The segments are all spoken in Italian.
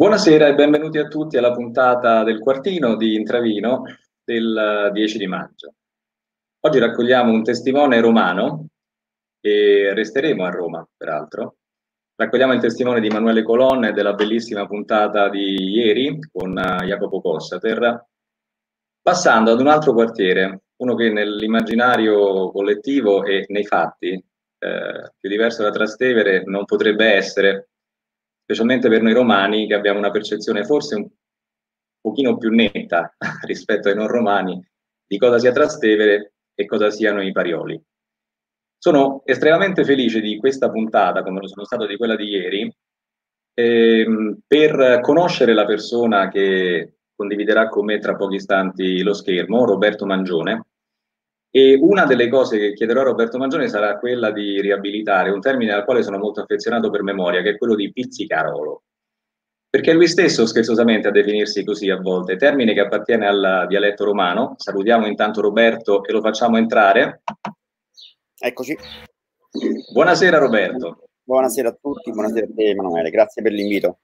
Buonasera e benvenuti a tutti alla puntata del Quartino di Intravino del 10 di maggio. Oggi raccogliamo un testimone romano e resteremo a Roma, peraltro. Raccogliamo il testimone di Emanuele Colonna e della bellissima puntata di ieri con eh, Jacopo Cossater, passando ad un altro quartiere, uno che nell'immaginario collettivo e nei fatti, eh, più diverso da Trastevere, non potrebbe essere specialmente per noi romani che abbiamo una percezione forse un pochino più netta rispetto ai non romani di cosa sia Trastevere e cosa siano i Parioli. Sono estremamente felice di questa puntata, come lo sono stato di quella di ieri, ehm, per conoscere la persona che condividerà con me tra pochi istanti lo schermo, Roberto Mangione, e una delle cose che chiederò a Roberto Mangione sarà quella di riabilitare un termine al quale sono molto affezionato per memoria, che è quello di pizzicarolo. Perché lui stesso scherzosamente a definirsi così a volte, termine che appartiene al dialetto romano. Salutiamo intanto Roberto e lo facciamo entrare. Eccoci. Buonasera Roberto. Buonasera a tutti, buonasera a te Emanuele, grazie per l'invito.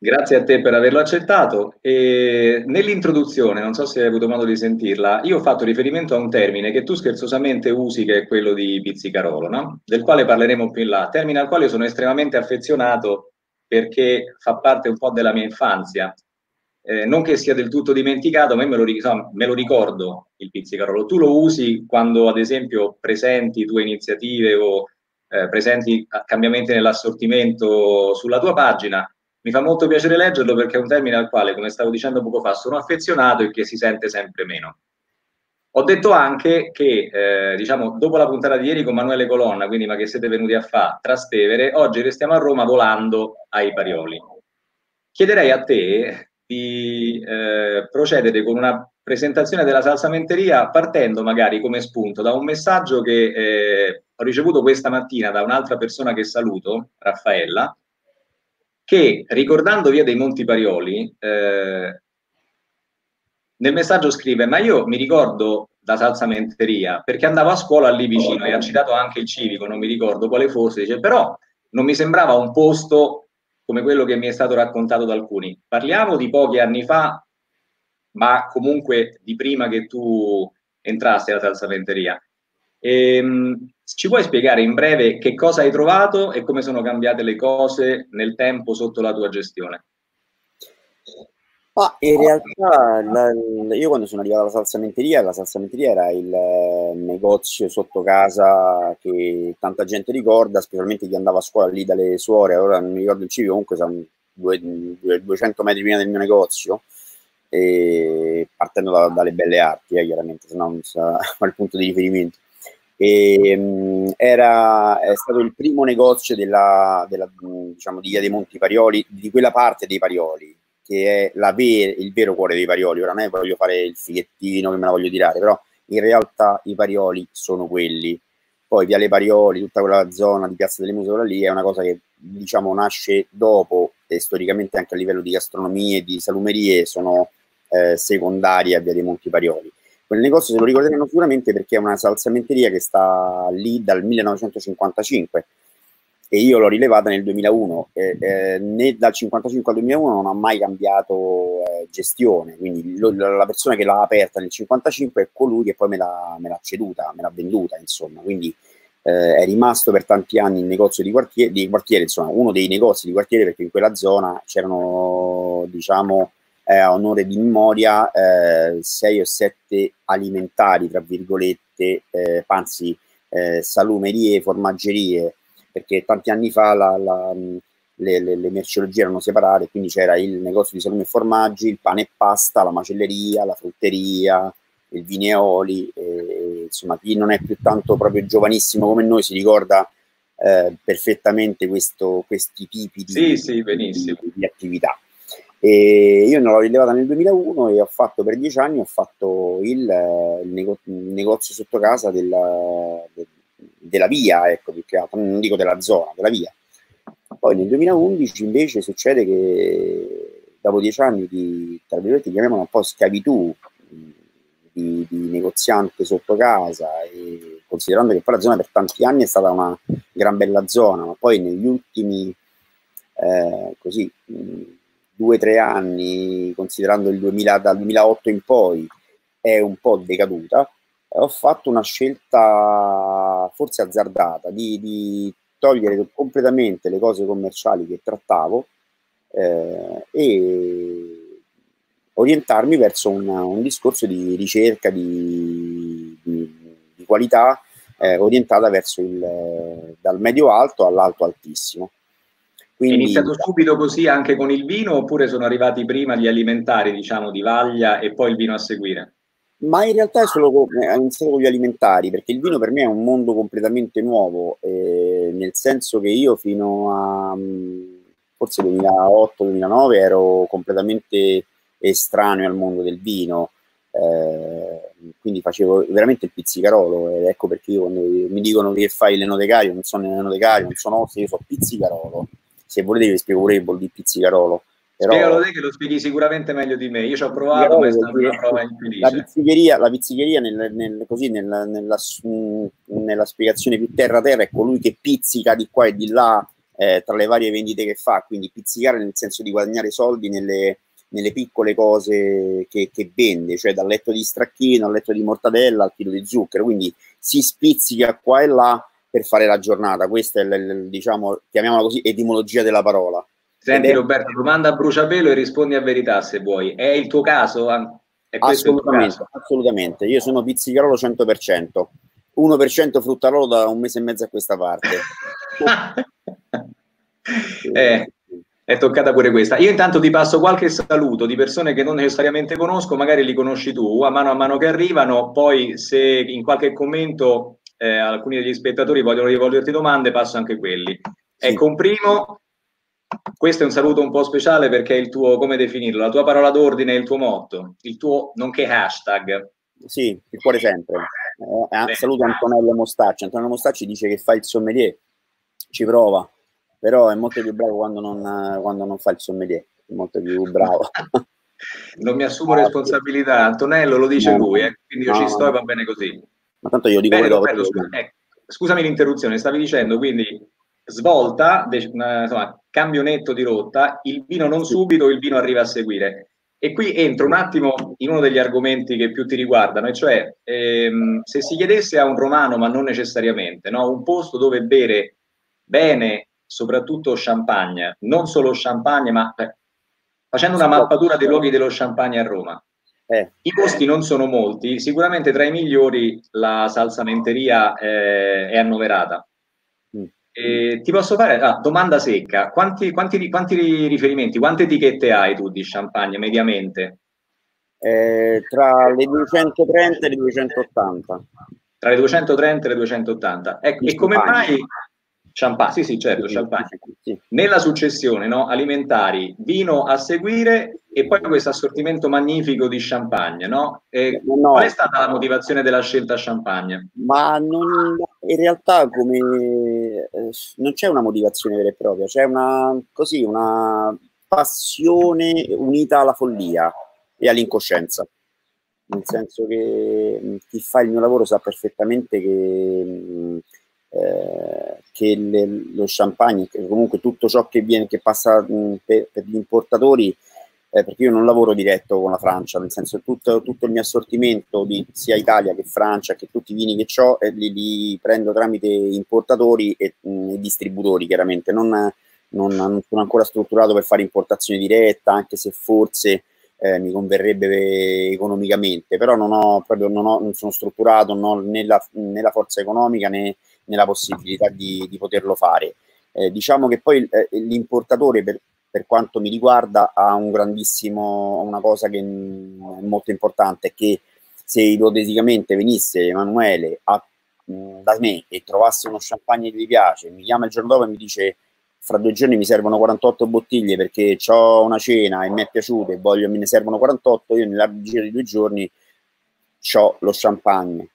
Grazie a te per averlo accettato. E nell'introduzione, non so se hai avuto modo di sentirla, io ho fatto riferimento a un termine che tu scherzosamente usi, che è quello di pizzicarolo, no? del quale parleremo più in là, termine al quale sono estremamente affezionato perché fa parte un po' della mia infanzia. Eh, non che sia del tutto dimenticato, ma me lo, ricordo, me lo ricordo il pizzicarolo. Tu lo usi quando, ad esempio, presenti tue iniziative o eh, presenti cambiamenti nell'assortimento sulla tua pagina mi fa molto piacere leggerlo perché è un termine al quale, come stavo dicendo poco fa, sono affezionato e che si sente sempre meno. Ho detto anche che, eh, diciamo, dopo la puntata di ieri con Manuele Colonna, quindi ma che siete venuti a fare, Trastevere, oggi restiamo a Roma volando ai Parioli. Chiederei a te di eh, procedere con una presentazione della salsamenteria partendo magari come spunto da un messaggio che eh, ho ricevuto questa mattina da un'altra persona che saluto, Raffaella, che ricordando Via dei Monti Parioli, eh, nel messaggio scrive, ma io mi ricordo la salsamenteria perché andavo a scuola lì vicino e ha citato anche il civico, non mi ricordo quale fosse, dice, però non mi sembrava un posto come quello che mi è stato raccontato da alcuni. Parliamo di pochi anni fa, ma comunque di prima che tu entrassi alla salsamenteria. Ehm, ci puoi spiegare in breve che cosa hai trovato e come sono cambiate le cose nel tempo sotto la tua gestione? Ma in realtà la, io quando sono arrivato alla salsamenteria, la salsamenteria era il eh, negozio sotto casa che tanta gente ricorda, specialmente chi andava a scuola lì dalle suore, ora non mi ricordo il civico, comunque sono due, 200 metri prima del mio negozio, partendo da, dalle belle arti, eh, chiaramente, se no non sa qual punto di riferimento e, um, era, è stato il primo negozio della, della, diciamo, di Via dei Monti Parioli, di quella parte dei Parioli, che è ver- il vero cuore dei Parioli. Ora non è voglio fare il fighettino che me la voglio tirare, però in realtà i Parioli sono quelli. Poi Viale Parioli, tutta quella zona di Piazza delle Muse, lì è una cosa che diciamo nasce dopo e storicamente anche a livello di gastronomie e di salumerie sono eh, secondarie a Via dei Monti Parioli. Quel negozio se lo ricorderanno sicuramente perché è una salsamenteria che sta lì dal 1955 e io l'ho rilevata nel 2001. Eh, eh, né dal 1955 al 2001 non ha mai cambiato eh, gestione, quindi lo, la persona che l'ha aperta nel 1955 è colui che poi me l'ha, me l'ha ceduta, me l'ha venduta, insomma. Quindi eh, è rimasto per tanti anni il negozio di quartiere, di quartiere, insomma, uno dei negozi di quartiere perché in quella zona c'erano, diciamo, eh, a onore di memoria eh, sei o sette alimentari, tra virgolette, eh, anzi eh, salumerie, formaggerie, perché tanti anni fa la, la, le, le, le, merceologie erano separate, quindi c'era il negozio di salume e formaggi, il pane e pasta, la macelleria, la frutteria, il vineoli, eh, insomma chi non è più tanto proprio giovanissimo come noi si ricorda eh, perfettamente questo, questi tipi di, sì, sì, di, di attività. E io non l'ho rilevata nel 2001 e ho fatto per dieci anni ho fatto il, il, nego- il negozio sotto casa della, de- della via, ecco, non dico della zona, della via. Poi nel 2011 invece succede che dopo dieci anni di, tra virgolette, chiamiamola un po' schiavitù di, di negoziante sotto casa e considerando che poi la zona per tanti anni è stata una gran bella zona, ma poi negli ultimi eh, così due o tre anni, considerando il 2000, dal 2008 in poi, è un po' decaduta, ho fatto una scelta forse azzardata di, di togliere completamente le cose commerciali che trattavo eh, e orientarmi verso una, un discorso di ricerca di, di, di qualità eh, orientata verso il dal medio alto all'alto altissimo. Quindi, è iniziato subito così anche con il vino oppure sono arrivati prima gli alimentari, diciamo, di vaglia e poi il vino a seguire? Ma in realtà è solo con, è iniziato con gli alimentari, perché il vino per me è un mondo completamente nuovo, eh, nel senso che io fino a forse 2008-2009 ero completamente estraneo al mondo del vino, eh, quindi facevo veramente il pizzicarolo ed ecco perché io quando mi dicono che fai l'enotecario, non sono l'enotecario, non sono osso, io so pizzicarolo, se volete vi spiego pure che vuol dire pizzicarolo però... Spiegalo te che lo spieghi sicuramente meglio di me. Io ci ho provato, ma è stata una prova infelice. La pizzicheria, la pizzicheria nel, nel, così, nel, nella, nella, spiegazione più terra-terra è colui che pizzica di qua e di là eh, tra le varie vendite che fa. Quindi pizzicare nel senso di guadagnare soldi nelle, nelle piccole cose che, che, vende, cioè dal letto di stracchino al letto di mortadella al chilo di zucchero. Quindi si spizzica qua e là per fare la giornata. Questa è, l, diciamo, chiamiamola così, etimologia della parola. Senti Roberto, domanda a bruciapelo e rispondi a verità se vuoi. È il tuo caso? È assolutamente, caso? assolutamente. Io sono pizzicarolo 100%, 1% fruttarolo da un mese e mezzo a questa parte. eh, è toccata pure questa. Io intanto ti passo qualche saluto di persone che non necessariamente conosco, magari li conosci tu, a mano a mano che arrivano, poi se in qualche commento eh, alcuni degli spettatori vogliono rivolgerti domande, passo anche quelli. Sì. Ecco, un primo questo è un saluto un po' speciale perché è il tuo, come definirlo, la tua parola d'ordine, il tuo motto, il tuo nonché hashtag. Sì, il cuore sempre. Eh, saluto Antonello Mostacci. Antonello Mostacci dice che fa il sommelier, ci prova, però è molto più bravo quando non, quando non fa il sommelier, è molto più bravo. non mi assumo responsabilità, Antonello lo dice no, lui, eh, quindi io no, ci sto e va bene così. Ma tanto io dico bene, Roberto, scusa, eh, scusami l'interruzione, stavi dicendo quindi svolta, insomma, cambio netto di rotta, il vino non subito, il vino arriva a seguire. E qui entro un attimo in uno degli argomenti che più ti riguardano, e cioè ehm, se si chiedesse a un romano, ma non necessariamente, no, un posto dove bere bene, soprattutto champagne, non solo champagne, ma eh, facendo una mappatura dei luoghi dello champagne a Roma. Eh. I posti non sono molti, sicuramente tra i migliori la salsamenteria eh, è annoverata. Eh, ti posso fare ah, domanda secca: quanti, quanti, quanti, riferimenti, quante etichette hai tu di champagne mediamente? Eh, tra le 230 e le 280. Tra le 230 e le 280. Ecco, e come mai champagne? Sì, sì, certo, sì, champagne. Sì. Nella successione no, alimentari, vino a seguire e poi questo assortimento magnifico di champagne, no? E no, qual è stata la motivazione della scelta champagne? Ma non, in realtà come eh, non c'è una motivazione vera e propria, c'è una così una passione unita alla follia e all'incoscienza. Nel senso che mm, chi fa il mio lavoro sa perfettamente che, mm, eh, che le, lo champagne, che comunque tutto ciò che viene, che passa mh, mm, per, per, gli importatori eh, perché io non lavoro diretto con la Francia, nel senso tutto, tutto il mio assortimento di sia Italia che Francia, che tutti i vini che ho, eh, li, li, prendo tramite importatori e, mh, mm, distributori, chiaramente. Non, non, non, sono ancora strutturato per fare importazione diretta, anche se forse eh, mi converrebbe economicamente, però non, ho, proprio, non, ho, non sono strutturato né la, né la forza economica né, né la possibilità di, di poterlo fare. Eh, diciamo che poi eh, l'importatore per, per quanto mi riguarda ha un grandissimo, una cosa che è molto importante, che se ipoteticamente venisse Emanuele a, da me e trovasse uno champagne che gli piace, mi chiama il giorno dopo e mi dice fra due giorni mi servono 48 bottiglie perché ho una cena e mi è piaciuto e voglio, me ne servono 48, io nella giro di due giorni ho lo champagne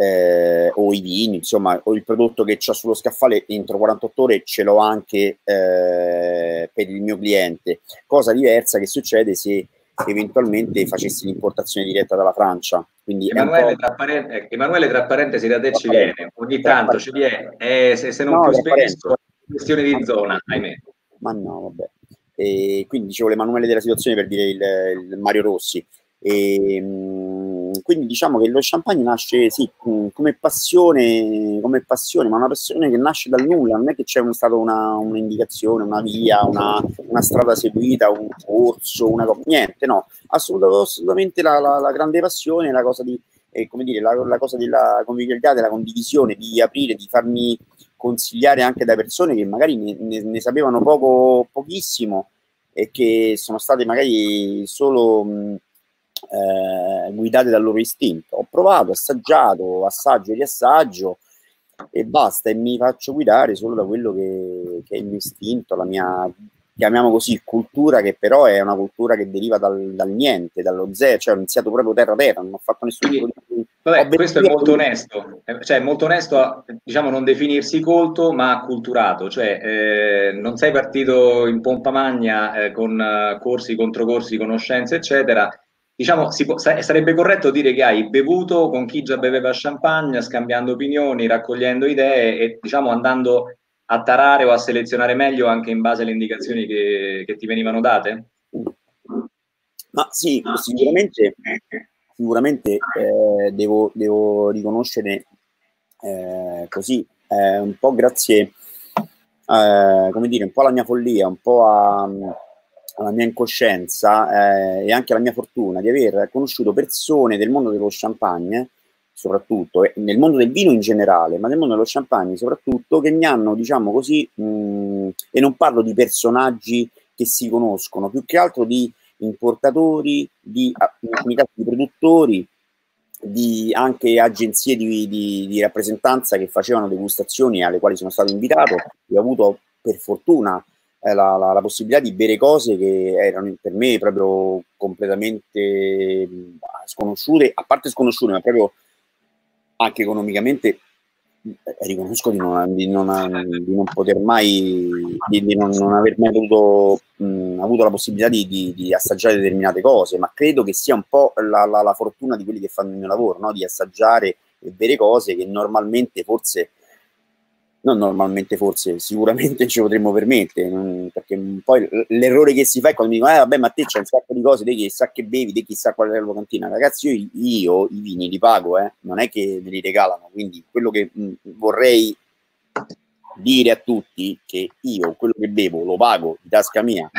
eh, o i vini, insomma, o il prodotto che ho sullo scaffale entro 48 ore ce l'ho anche eh, per il mio cliente. Cosa diversa che succede se eventualmente facessi l'importazione diretta dalla Francia. Quindi Emanuele, tra parentesi, Emanuele, tra parentesi, da te ci viene, ogni tanto ci viene, eh, se, se, non no, più spesso, è questione di zona, ahimè. ma no, vabbè. E quindi dicevo le manuele della situazione per dire il, il Mario Rossi. E, mm, quindi diciamo che lo champagne nasce sì, mm, come passione, come passione, ma una passione che nasce dal nulla, non è che c'è stata una, un'indicazione, una via, una, una, strada seguita, un corso, una cosa, niente, no, assolutamente, la, la, la, grande passione, la cosa di, eh, come dire, la, la cosa della convivialità, della condivisione, di aprire, di farmi consigliare anche da persone che magari ne, ne, ne sapevano poco, pochissimo e che sono state magari solo mh, eh, guidate dal loro istinto. Ho provato, assaggiato, assaggio e riassaggio e basta e mi faccio guidare solo da quello che, che è il mio istinto, la mia chiamiamo così, cultura che però è una cultura che deriva dal, dal niente, dallo zero, cioè ho iniziato proprio terra terra, non ho fatto nessun tipo di... Vabbè, questo è molto onesto, eh, cioè è molto onesto a, diciamo, non definirsi colto ma acculturato, cioè eh, non sei partito in pompa magna eh, con uh, corsi, controcorsi, conoscenze, eccetera, diciamo, può, sarebbe corretto dire che hai bevuto con chi già beveva champagne, scambiando opinioni, raccogliendo idee e diciamo andando a tarare o a selezionare meglio anche in base alle indicazioni che, che ti venivano date? Ma sì, sicuramente, sicuramente eh, devo, devo, riconoscere eh, così, eh, un po' grazie, eh, come dire, un po' alla mia follia, un po' a, alla mia incoscienza eh, e anche alla mia fortuna di aver conosciuto persone del mondo dello champagne soprattutto, e nel mondo del vino in generale, ma nel mondo dello champagne soprattutto, che mi hanno, diciamo così, mh, e non parlo di personaggi che si conoscono, più che altro di importatori, di, di produttori, di anche agenzie di, di, di, rappresentanza che facevano degustazioni alle quali sono stato invitato e ho avuto per fortuna la, la, la, possibilità di bere cose che erano per me proprio completamente sconosciute, a parte sconosciute, ma proprio anche economicamente eh, riconosco di non, di non, di non poter mai, di, di non, non, aver mai avuto, mh, avuto la possibilità di, assaggiare determinate cose, ma credo che sia un po' la, la, la fortuna di quelli che fanno il mio lavoro, no? di assaggiare e bere cose che normalmente forse non normalmente forse, sicuramente ci potremmo permettere, non, perché poi l'errore che si fa è quando mi dicono, eh vabbè ma te c'è un sacco di cose, te chissà che bevi, te chissà qual è la tua cantina, ragazzi io, io, i vini li pago, eh, non è che me li regalano, quindi quello che mh, vorrei dire a tutti che io quello che bevo lo pago di tasca mia,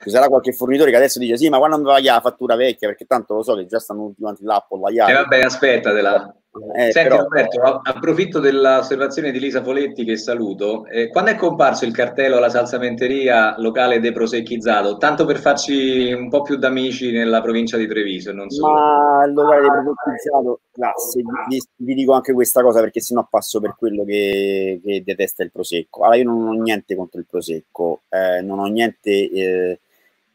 ci sarà qualche fornitore che adesso dice sì ma quando mi va la fattura vecchia perché tanto lo so che già stanno tutti quanti l'Apple, la chiave. E eh vabbè aspettatela. Eh, Senti però, Roberto, approfitto dell'osservazione di Lisa Foletti che saluto. Eh, quando è comparso il cartello alla salsamenteria locale De Prosecchizzato? Tanto per farci un po' più d'amici nella provincia di Treviso, non solo. Ma il locale De Prosecchizzato, grazie, vi, vi, dico anche questa cosa perché sennò passo per quello che, che detesta il prosecco. Allora io non ho niente contro il prosecco, eh, non ho niente eh,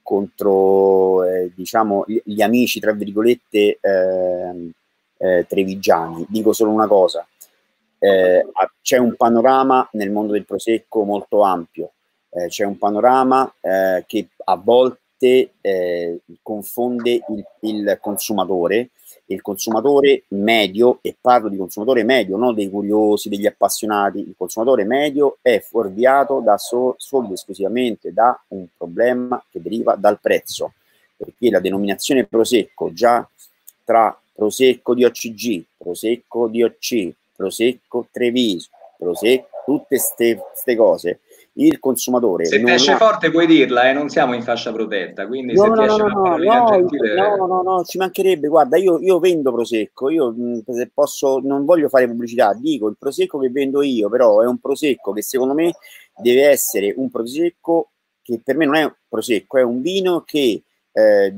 contro eh, diciamo gli amici, tra virgolette, eh, trevigiani. Dico solo una cosa, eh, c'è un panorama nel mondo del prosecco molto ampio, eh, c'è un panorama eh, che a volte eh, confonde il, il, consumatore, il consumatore medio, e parlo di consumatore medio, non dei curiosi, degli appassionati, il consumatore medio è fuorviato da so, solo ed esclusivamente da un problema che deriva dal prezzo, perché la denominazione prosecco già tra Prosecco di OCG, Prosecco di OC, Prosecco Treviso, Prosecco, tutte queste cose. Il consumatore. Se ti esce ha... forte puoi dirla, eh? non siamo in fascia protetta, quindi no, se no, ti esce no, no, no, gentile... no, no, no, ci mancherebbe. Guarda, io, io vendo Prosecco, io mh, se posso, non voglio fare pubblicità, dico il Prosecco che vendo io, però è un Prosecco che secondo me deve essere un Prosecco che per me non è un Prosecco, è un vino che eh,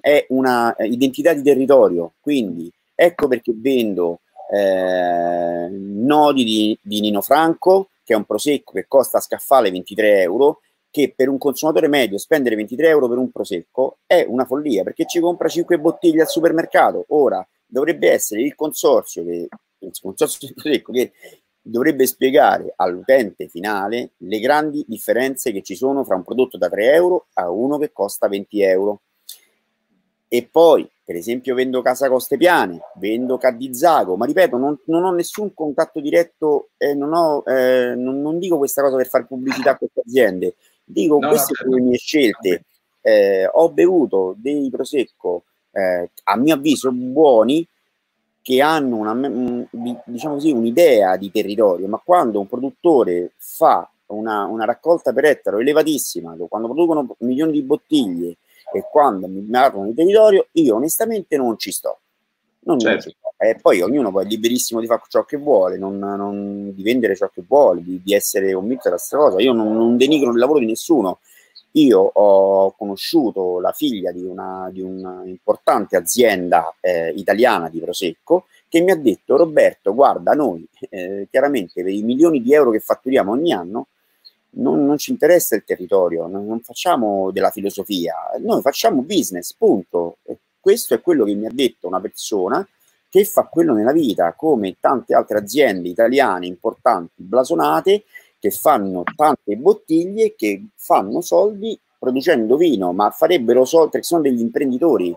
è una identità di territorio, quindi ecco perché vendo eh, nodi di, di, Nino Franco, che è un prosecco che costa a scaffale 23 euro, che per un consumatore medio spendere 23 euro per un prosecco è una follia, perché ci compra 5 bottiglie al supermercato. Ora dovrebbe essere il consorzio, che, il consorzio del prosecco che dovrebbe spiegare all'utente finale le grandi differenze che ci sono fra un prodotto da 3 euro a uno che costa 20 euro e poi per esempio vendo Casa Coste Piane, vendo Cadizzago, ma ripeto, non, non, ho nessun contatto diretto, eh, non, ho, eh, non, non, dico questa cosa per fare pubblicità a queste aziende, Dico, no, queste no, sono le mie scelte. Eh, ho bevuto dei prosecco, eh, a mio avviso, buoni, che hanno una, diciamo così, un'idea di territorio, ma quando un produttore fa una, una, raccolta per ettaro elevatissima, quando producono milioni di bottiglie e quando mi parlano di territorio, io onestamente non ci sto. Non certo. E poi ognuno poi è liberissimo di fare ciò che vuole, non, non, di vendere ciò che vuole, di, di essere convinto della stessa cosa. Io non, non, denigro il lavoro di nessuno. Io ho conosciuto la figlia di una, di un'importante azienda eh, italiana di Prosecco che mi ha detto Roberto, guarda, noi eh, chiaramente per i milioni di euro che fatturiamo ogni anno non, non, ci interessa il territorio, non, non, facciamo della filosofia, noi facciamo business, punto. E questo è quello che mi ha detto una persona che fa quello nella vita, come tante altre aziende italiane importanti, blasonate, che fanno tante bottiglie, che fanno soldi producendo vino, ma farebbero soldi perché sono degli imprenditori.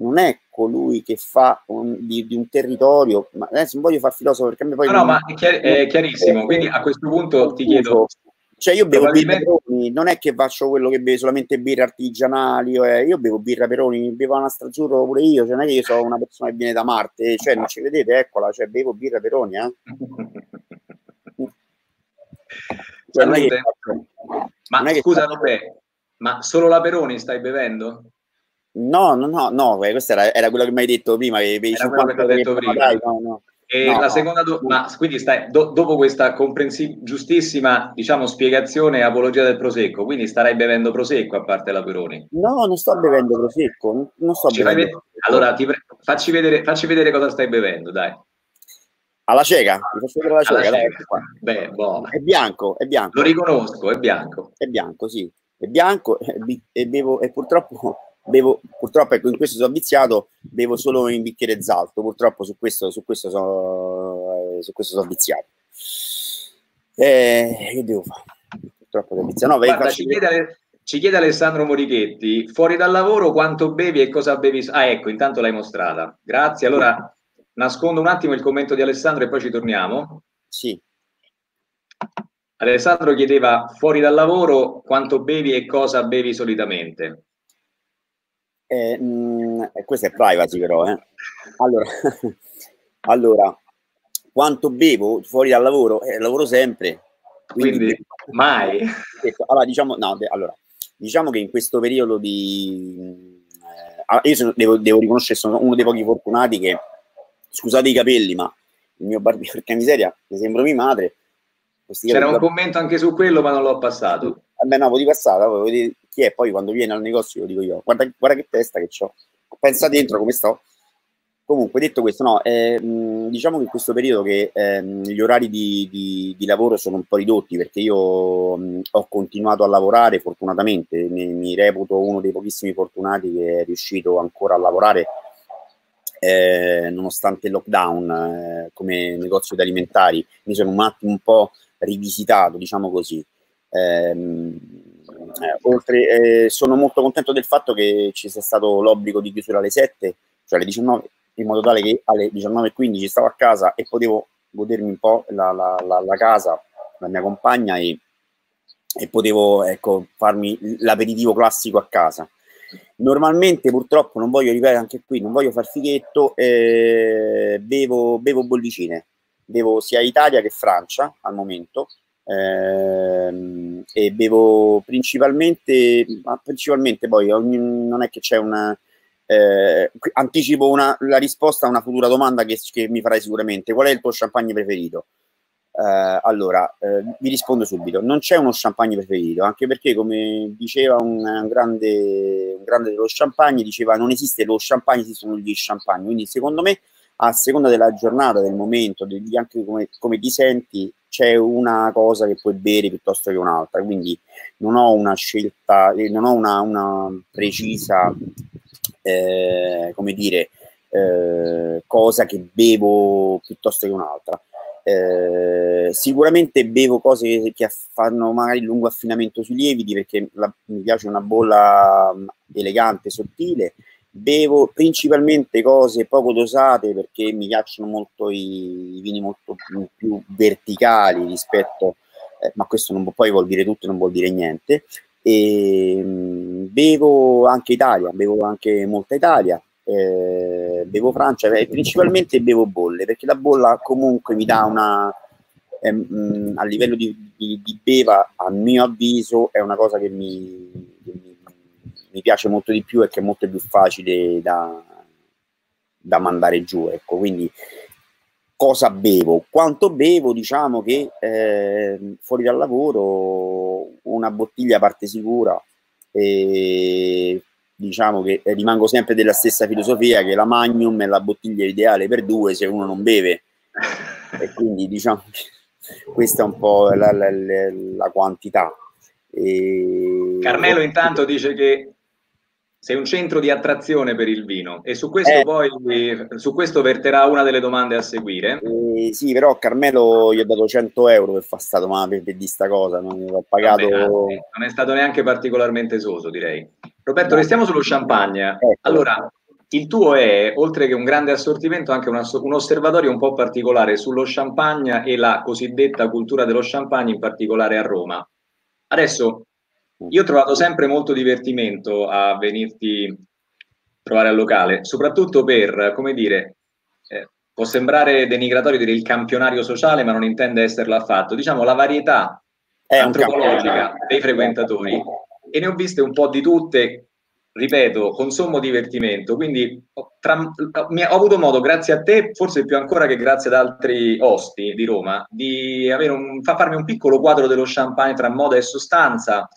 Non è colui che fa un, di, di, un territorio, ma adesso non voglio far filosofo perché a me poi... No, no, ma è, chiar- è chiarissimo, quindi a questo punto ti chiedo cioè io bevo birra Peroni, non è che faccio quello che beve solamente birre artigianali, eh. io bevo birra Peroni, bevo una strazzurro pure io, cioè non è che io sono una persona che viene da Marte, cioè non ci vedete, eccola, cioè bevo birra Peroni, eh. cioè, che, ma scusa, faccio... ma solo la Peroni stai bevendo? No, no, no, no, questa era, era quello che mi hai detto prima. Che che ho detto prima. Dai, no, no. E no, la seconda domanda, quindi stai, do, dopo questa comprensi- giustissima diciamo, spiegazione e apologia del prosecco, quindi starai bevendo prosecco a parte la Peroni? No, non sto bevendo prosecco, non sto Ci bevendo. Ved- allora pre- facci, vedere, facci, vedere, cosa stai bevendo, dai. Alla cieca, mi faccio vedere la cieca. Dai, Beh, boh. È bianco, è bianco. Lo riconosco, è bianco. È bianco, sì. È bianco e, bevo, e purtroppo bevo, purtroppo ecco, in questo sono viziato, bevo solo in bicchiere zalto, purtroppo su questo, su questo, sono, eh, su questo sono viziato. Eh, che devo fare? Purtroppo sono viziato. No, Guarda, ci, chiede, ci, chiede, Alessandro Morichetti, fuori dal lavoro quanto bevi e cosa bevi? Ah, ecco, intanto l'hai mostrata. Grazie. Allora, nascondo un attimo il commento di Alessandro e poi ci torniamo. Sì. Alessandro chiedeva fuori dal lavoro quanto bevi e cosa bevi solitamente. Eh, mh, questo è privacy però, eh. Allora, allora, quanto bevo fuori dal lavoro? Eh, lavoro sempre. Quindi, quindi mai. Allora, diciamo, no, allora, diciamo che in questo periodo di... Eh, io sono, devo, devo, riconoscere, sono uno dei pochi fortunati che, scusate i capelli, ma il mio barbiere, perché miseria, mi sembra mia madre. C'era un commento anche su quello, ma non l'ho passato. Vabbè, no, di passata, chi è poi quando viene al negozio, lo dico io, guarda, guarda che testa che ho, pensa dentro come sto. Comunque, detto questo, no, eh, diciamo che in questo periodo che eh, gli orari di, di, di, lavoro sono un po' ridotti perché io mh, ho continuato a lavorare, fortunatamente, mi, mi, reputo uno dei pochissimi fortunati che è riuscito ancora a lavorare eh, nonostante il lockdown eh, come negozio di alimentari. Mi sono un attimo un po' rivisitato, diciamo così. Ehm, eh, oltre, eh, sono molto contento del fatto che ci sia stato l'obbligo di chiusura alle 7, cioè alle 19, in modo tale che alle 19.15 stavo a casa e potevo godermi un po' la, la, la, la casa, la mia compagna e, e potevo ecco, farmi l'aperitivo classico a casa. Normalmente purtroppo non voglio ripetere anche qui, non voglio far fighetto, eh, bevo, bevo bollicine, bevo sia Italia che Francia al momento, eh, e bevo principalmente, ma principalmente poi ogni, non è che c'è una... Eh, anticipo una, la risposta a una futura domanda che, che, mi farai sicuramente. Qual è il tuo champagne preferito? Eh, allora, eh, vi rispondo subito. Non c'è uno champagne preferito, anche perché, come diceva un, un, grande, un grande dello champagne, diceva non esiste lo champagne, esistono gli champagne. Quindi, secondo me, a seconda della giornata, del momento, degli, anche come, come ti senti, c'è una cosa che puoi bere piuttosto che un'altra, quindi non ho una scelta, eh, non ho una, una precisa, eh, come dire, eh, cosa che bevo piuttosto che un'altra. Eh, sicuramente bevo cose che, fanno magari lungo affinamento sui lieviti perché la, mi piace una bolla mm, elegante, sottile bevo principalmente cose poco dosate perché mi piacciono molto i, vini molto più, più, verticali rispetto eh, ma questo non, poi vuol dire tutto, non vuol dire niente. E, mh, mm, bevo anche Italia, bevo anche molta Italia, eh, bevo Francia, eh, principalmente bevo bolle, perché la bolla comunque mi dà una, eh, mh, mm, a livello di, di, di, beva, a mio avviso, è una cosa che mi, mi, piace molto di più e che è molto più facile da, da mandare giù. Ecco. Quindi cosa bevo? Quanto bevo? Diciamo che eh, fuori dal lavoro una bottiglia parte sicura e diciamo che rimango sempre della stessa filosofia che la Magnum è la bottiglia ideale per due se uno non beve e quindi diciamo che questa è un po' la, la, la, la quantità. E... Carmelo intanto dice che sei un centro di attrazione per il vino e su questo eh, poi su questo verterà una delle domande a seguire. Eh, sì, però Carmelo gli ho dato 100 euro per fare stato ma per, per di sta cosa, non ho pagato. Vabbè, non è stato neanche particolarmente esoso, direi. Roberto, restiamo sullo champagne. Ecco. Allora, il tuo è, oltre che un grande assortimento, anche una, un osservatorio un po' particolare sullo champagne e la cosiddetta cultura dello champagne, in particolare a Roma. Adesso io ho trovato sempre molto divertimento a venirti a trovare al locale, soprattutto per, come dire, eh, può sembrare denigratorio dire il campionario sociale, ma non intende esserlo affatto. Diciamo la varietà È antropologica dei frequentatori e ne ho viste un po' di tutte, ripeto, con sommo divertimento. Quindi tra, mi, ho avuto modo, grazie a te, forse più ancora che grazie ad altri osti di Roma, di avere un, farmi un piccolo quadro dello champagne tra moda e sostanza,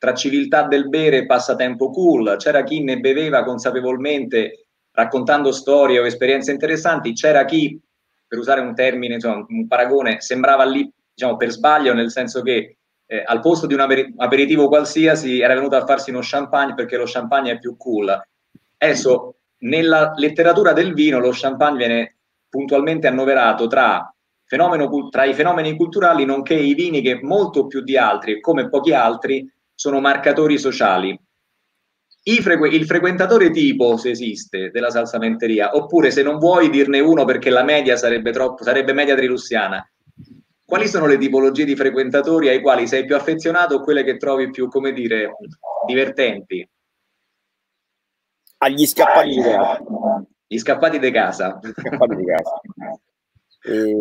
tra civiltà del bere e passatempo cool, c'era chi ne beveva consapevolmente raccontando storie o esperienze interessanti, c'era chi, per usare un termine, insomma, un paragone, sembrava lì diciamo, per sbaglio, nel senso che eh, al posto di un aperitivo qualsiasi era venuto a farsi uno champagne perché lo champagne è più cool. Adesso, nella letteratura del vino, lo champagne viene puntualmente annoverato tra, tra i fenomeni culturali, nonché i vini che molto più di altri, come pochi altri, sono marcatori sociali. Frequ il frequentatore tipo, se esiste, della salsamenteria, oppure se non vuoi dirne uno perché la media sarebbe troppo, sarebbe media trilussiana, quali sono le tipologie di frequentatori ai quali sei più affezionato o quelle che trovi più, come dire, divertenti? Agli scappati di casa. Gli scappati di casa. Scappati di casa. E...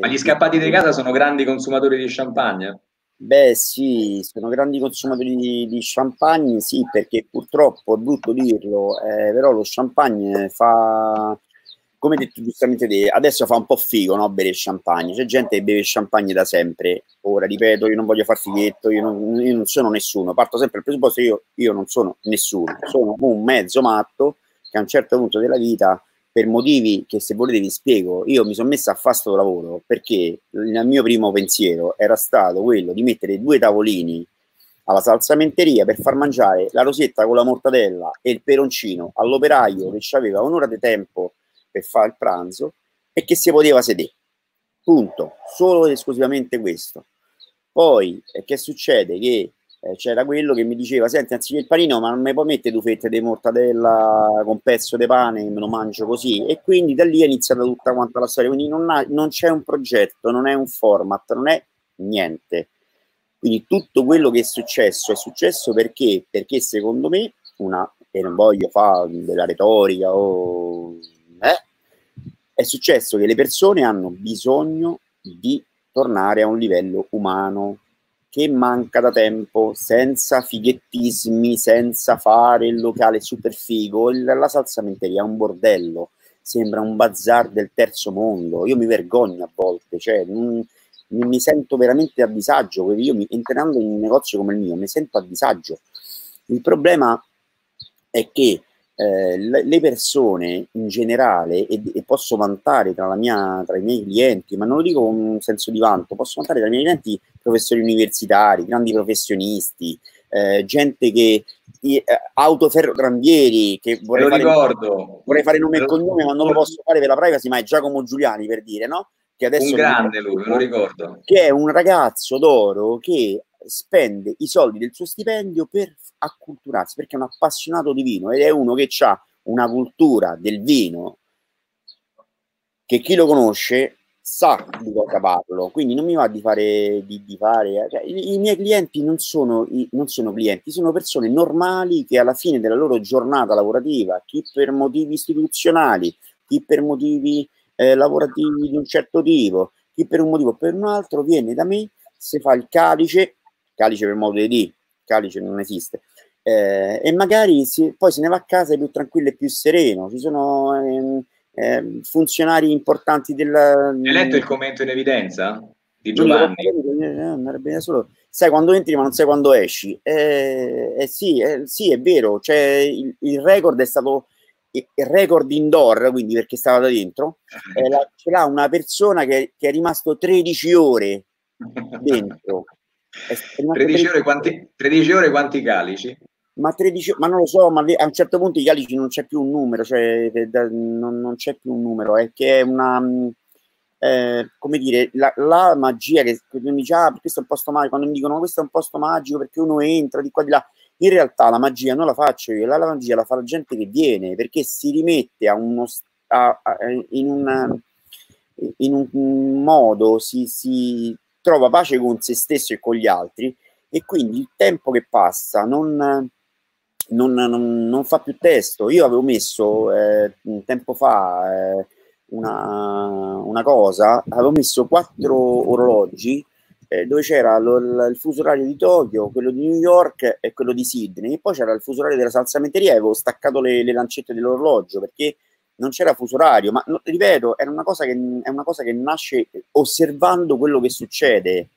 Ma gli scappati di casa sono grandi consumatori di champagne? Beh, sì, sono grandi consumatori di, di champagne, sì, perché purtroppo è brutto dirlo, eh, però lo champagne fa, come detto giustamente te, adesso fa un po' figo, no, bere champagne. C'è gente che beve champagne da sempre. Ora, ripeto, io non voglio far fighetto, io non, io non sono nessuno. Parto sempre dal presupposto che io, io non sono nessuno. Sono un mezzo matto che a un certo punto della vita per motivi che se volete vi spiego, io mi sono messo a fare questo lavoro perché il mio primo pensiero era stato quello di mettere due tavolini alla salsamenteria per far mangiare la rosetta con la mortadella e il peroncino all'operaio che aveva un'ora di tempo per fare il pranzo e che si poteva sedere. Punto. Solo ed esclusivamente questo. Poi, eh, che succede? Che eh, c'era quello che mi diceva, senti, anziché il panino, ma non mi puoi mettere due fette di mortadella con pezzo di pane, me lo mangio così. E quindi da lì è iniziata tutta quanta la storia. Quindi non, ha, non c'è un progetto, non è un format, non è niente. Quindi tutto quello che è successo è successo perché? Perché secondo me, una, e non voglio fare della retorica o... Eh, è successo che le persone hanno bisogno di tornare a un livello umano, che manca da tempo, senza fighettismi, senza fare il locale super figo. La salsamenteria è un bordello, sembra un bazar del terzo mondo. Io mi vergogno a volte, cioè non, mi sento veramente a disagio. Io mi, entrando in un negozio come il mio, mi sento a disagio. Il problema è che eh, le persone in generale, e, e posso vantare tra, mia, tra, i miei clienti, ma non lo dico con un senso di vanto, posso vantare tra i miei clienti professori universitari, grandi professionisti, eh, gente che eh, autoferrotrambieri che vorrei fare, ricordo. vorrei fare nome e cognome ma non lo posso fare per la privacy ma è Giacomo Giuliani per dire no? che adesso un grande lui, me lo ricordo che è un ragazzo d'oro che spende i soldi del suo stipendio per acculturarsi, perché è un appassionato di vino ed è uno che ha una cultura del vino che chi lo conosce sa di cosa parlo, quindi non mi va di fare, di, di fare cioè, i, i, miei clienti non sono, i, non sono clienti, sono persone normali che alla fine della loro giornata lavorativa, chi per motivi istituzionali, chi per motivi eh, lavorativi di un certo tipo, chi per un motivo o per un altro, viene da me, se fa il calice, calice per modo di dire, calice non esiste, eh, e magari si, poi se ne va a casa più tranquillo e più sereno, ci sono... Ehm, eh, funzionari importanti del... Hai letto il commento in evidenza di Giovanni? Eh, solo. Sai quando entri ma non sai quando esci. Eh, eh sì, eh, sì, è vero, cioè, il, il, record è stato il record indoor, quindi perché stava da dentro, eh, la, ce l'ha una persona che, che, è rimasto 13 ore dentro. 13 ore, quanti, 13 ore quanti calici? Ma 13, ma non lo so, ma a un certo punto i calici non c'è più un numero, cioè non, non c'è più un numero, è che è una, mm, eh, come dire, la, la, magia che, che mi dice, ah, questo è un posto magico, quando mi dicono, questo è un posto magico perché uno entra di qua di là, in realtà la magia non la faccio io, la, la magia la fa la gente che viene, perché si rimette a uno, a, a, in, un, in un modo, si, si trova pace con se stesso e con gli altri, e quindi il tempo che passa non non, non, non, fa più testo. Io avevo messo eh, tempo fa eh, una, una, cosa, avevo messo quattro orologi eh, dove c'era lo, il fuso orario di Tokyo, quello di New York e quello di Sydney, e poi c'era il fuso orario della salsamenteria avevo staccato le, le lancette dell'orologio perché non c'era fuso orario, ma no, ripeto, è una, cosa che, è una cosa che nasce osservando quello che succede.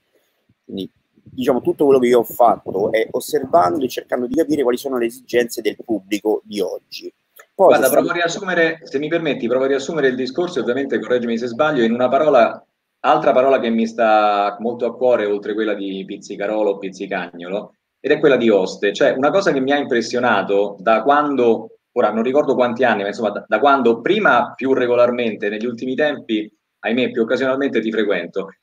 Quindi diciamo, tutto quello che io ho fatto è osservando e cercando di capire quali sono le esigenze del pubblico di oggi. Poi, Guarda, se provo a riassumere, se mi permetti, provo a riassumere il discorso, ovviamente correggimi se sbaglio, in una parola, altra parola che mi sta molto a cuore, oltre quella di pizzicarolo o pizzicagnolo, ed è quella di oste. Cioè, una cosa che mi ha impressionato da quando, ora non ricordo quanti anni, ma insomma, da, da quando prima più regolarmente, negli ultimi tempi, ahimè, più occasionalmente ti frequento,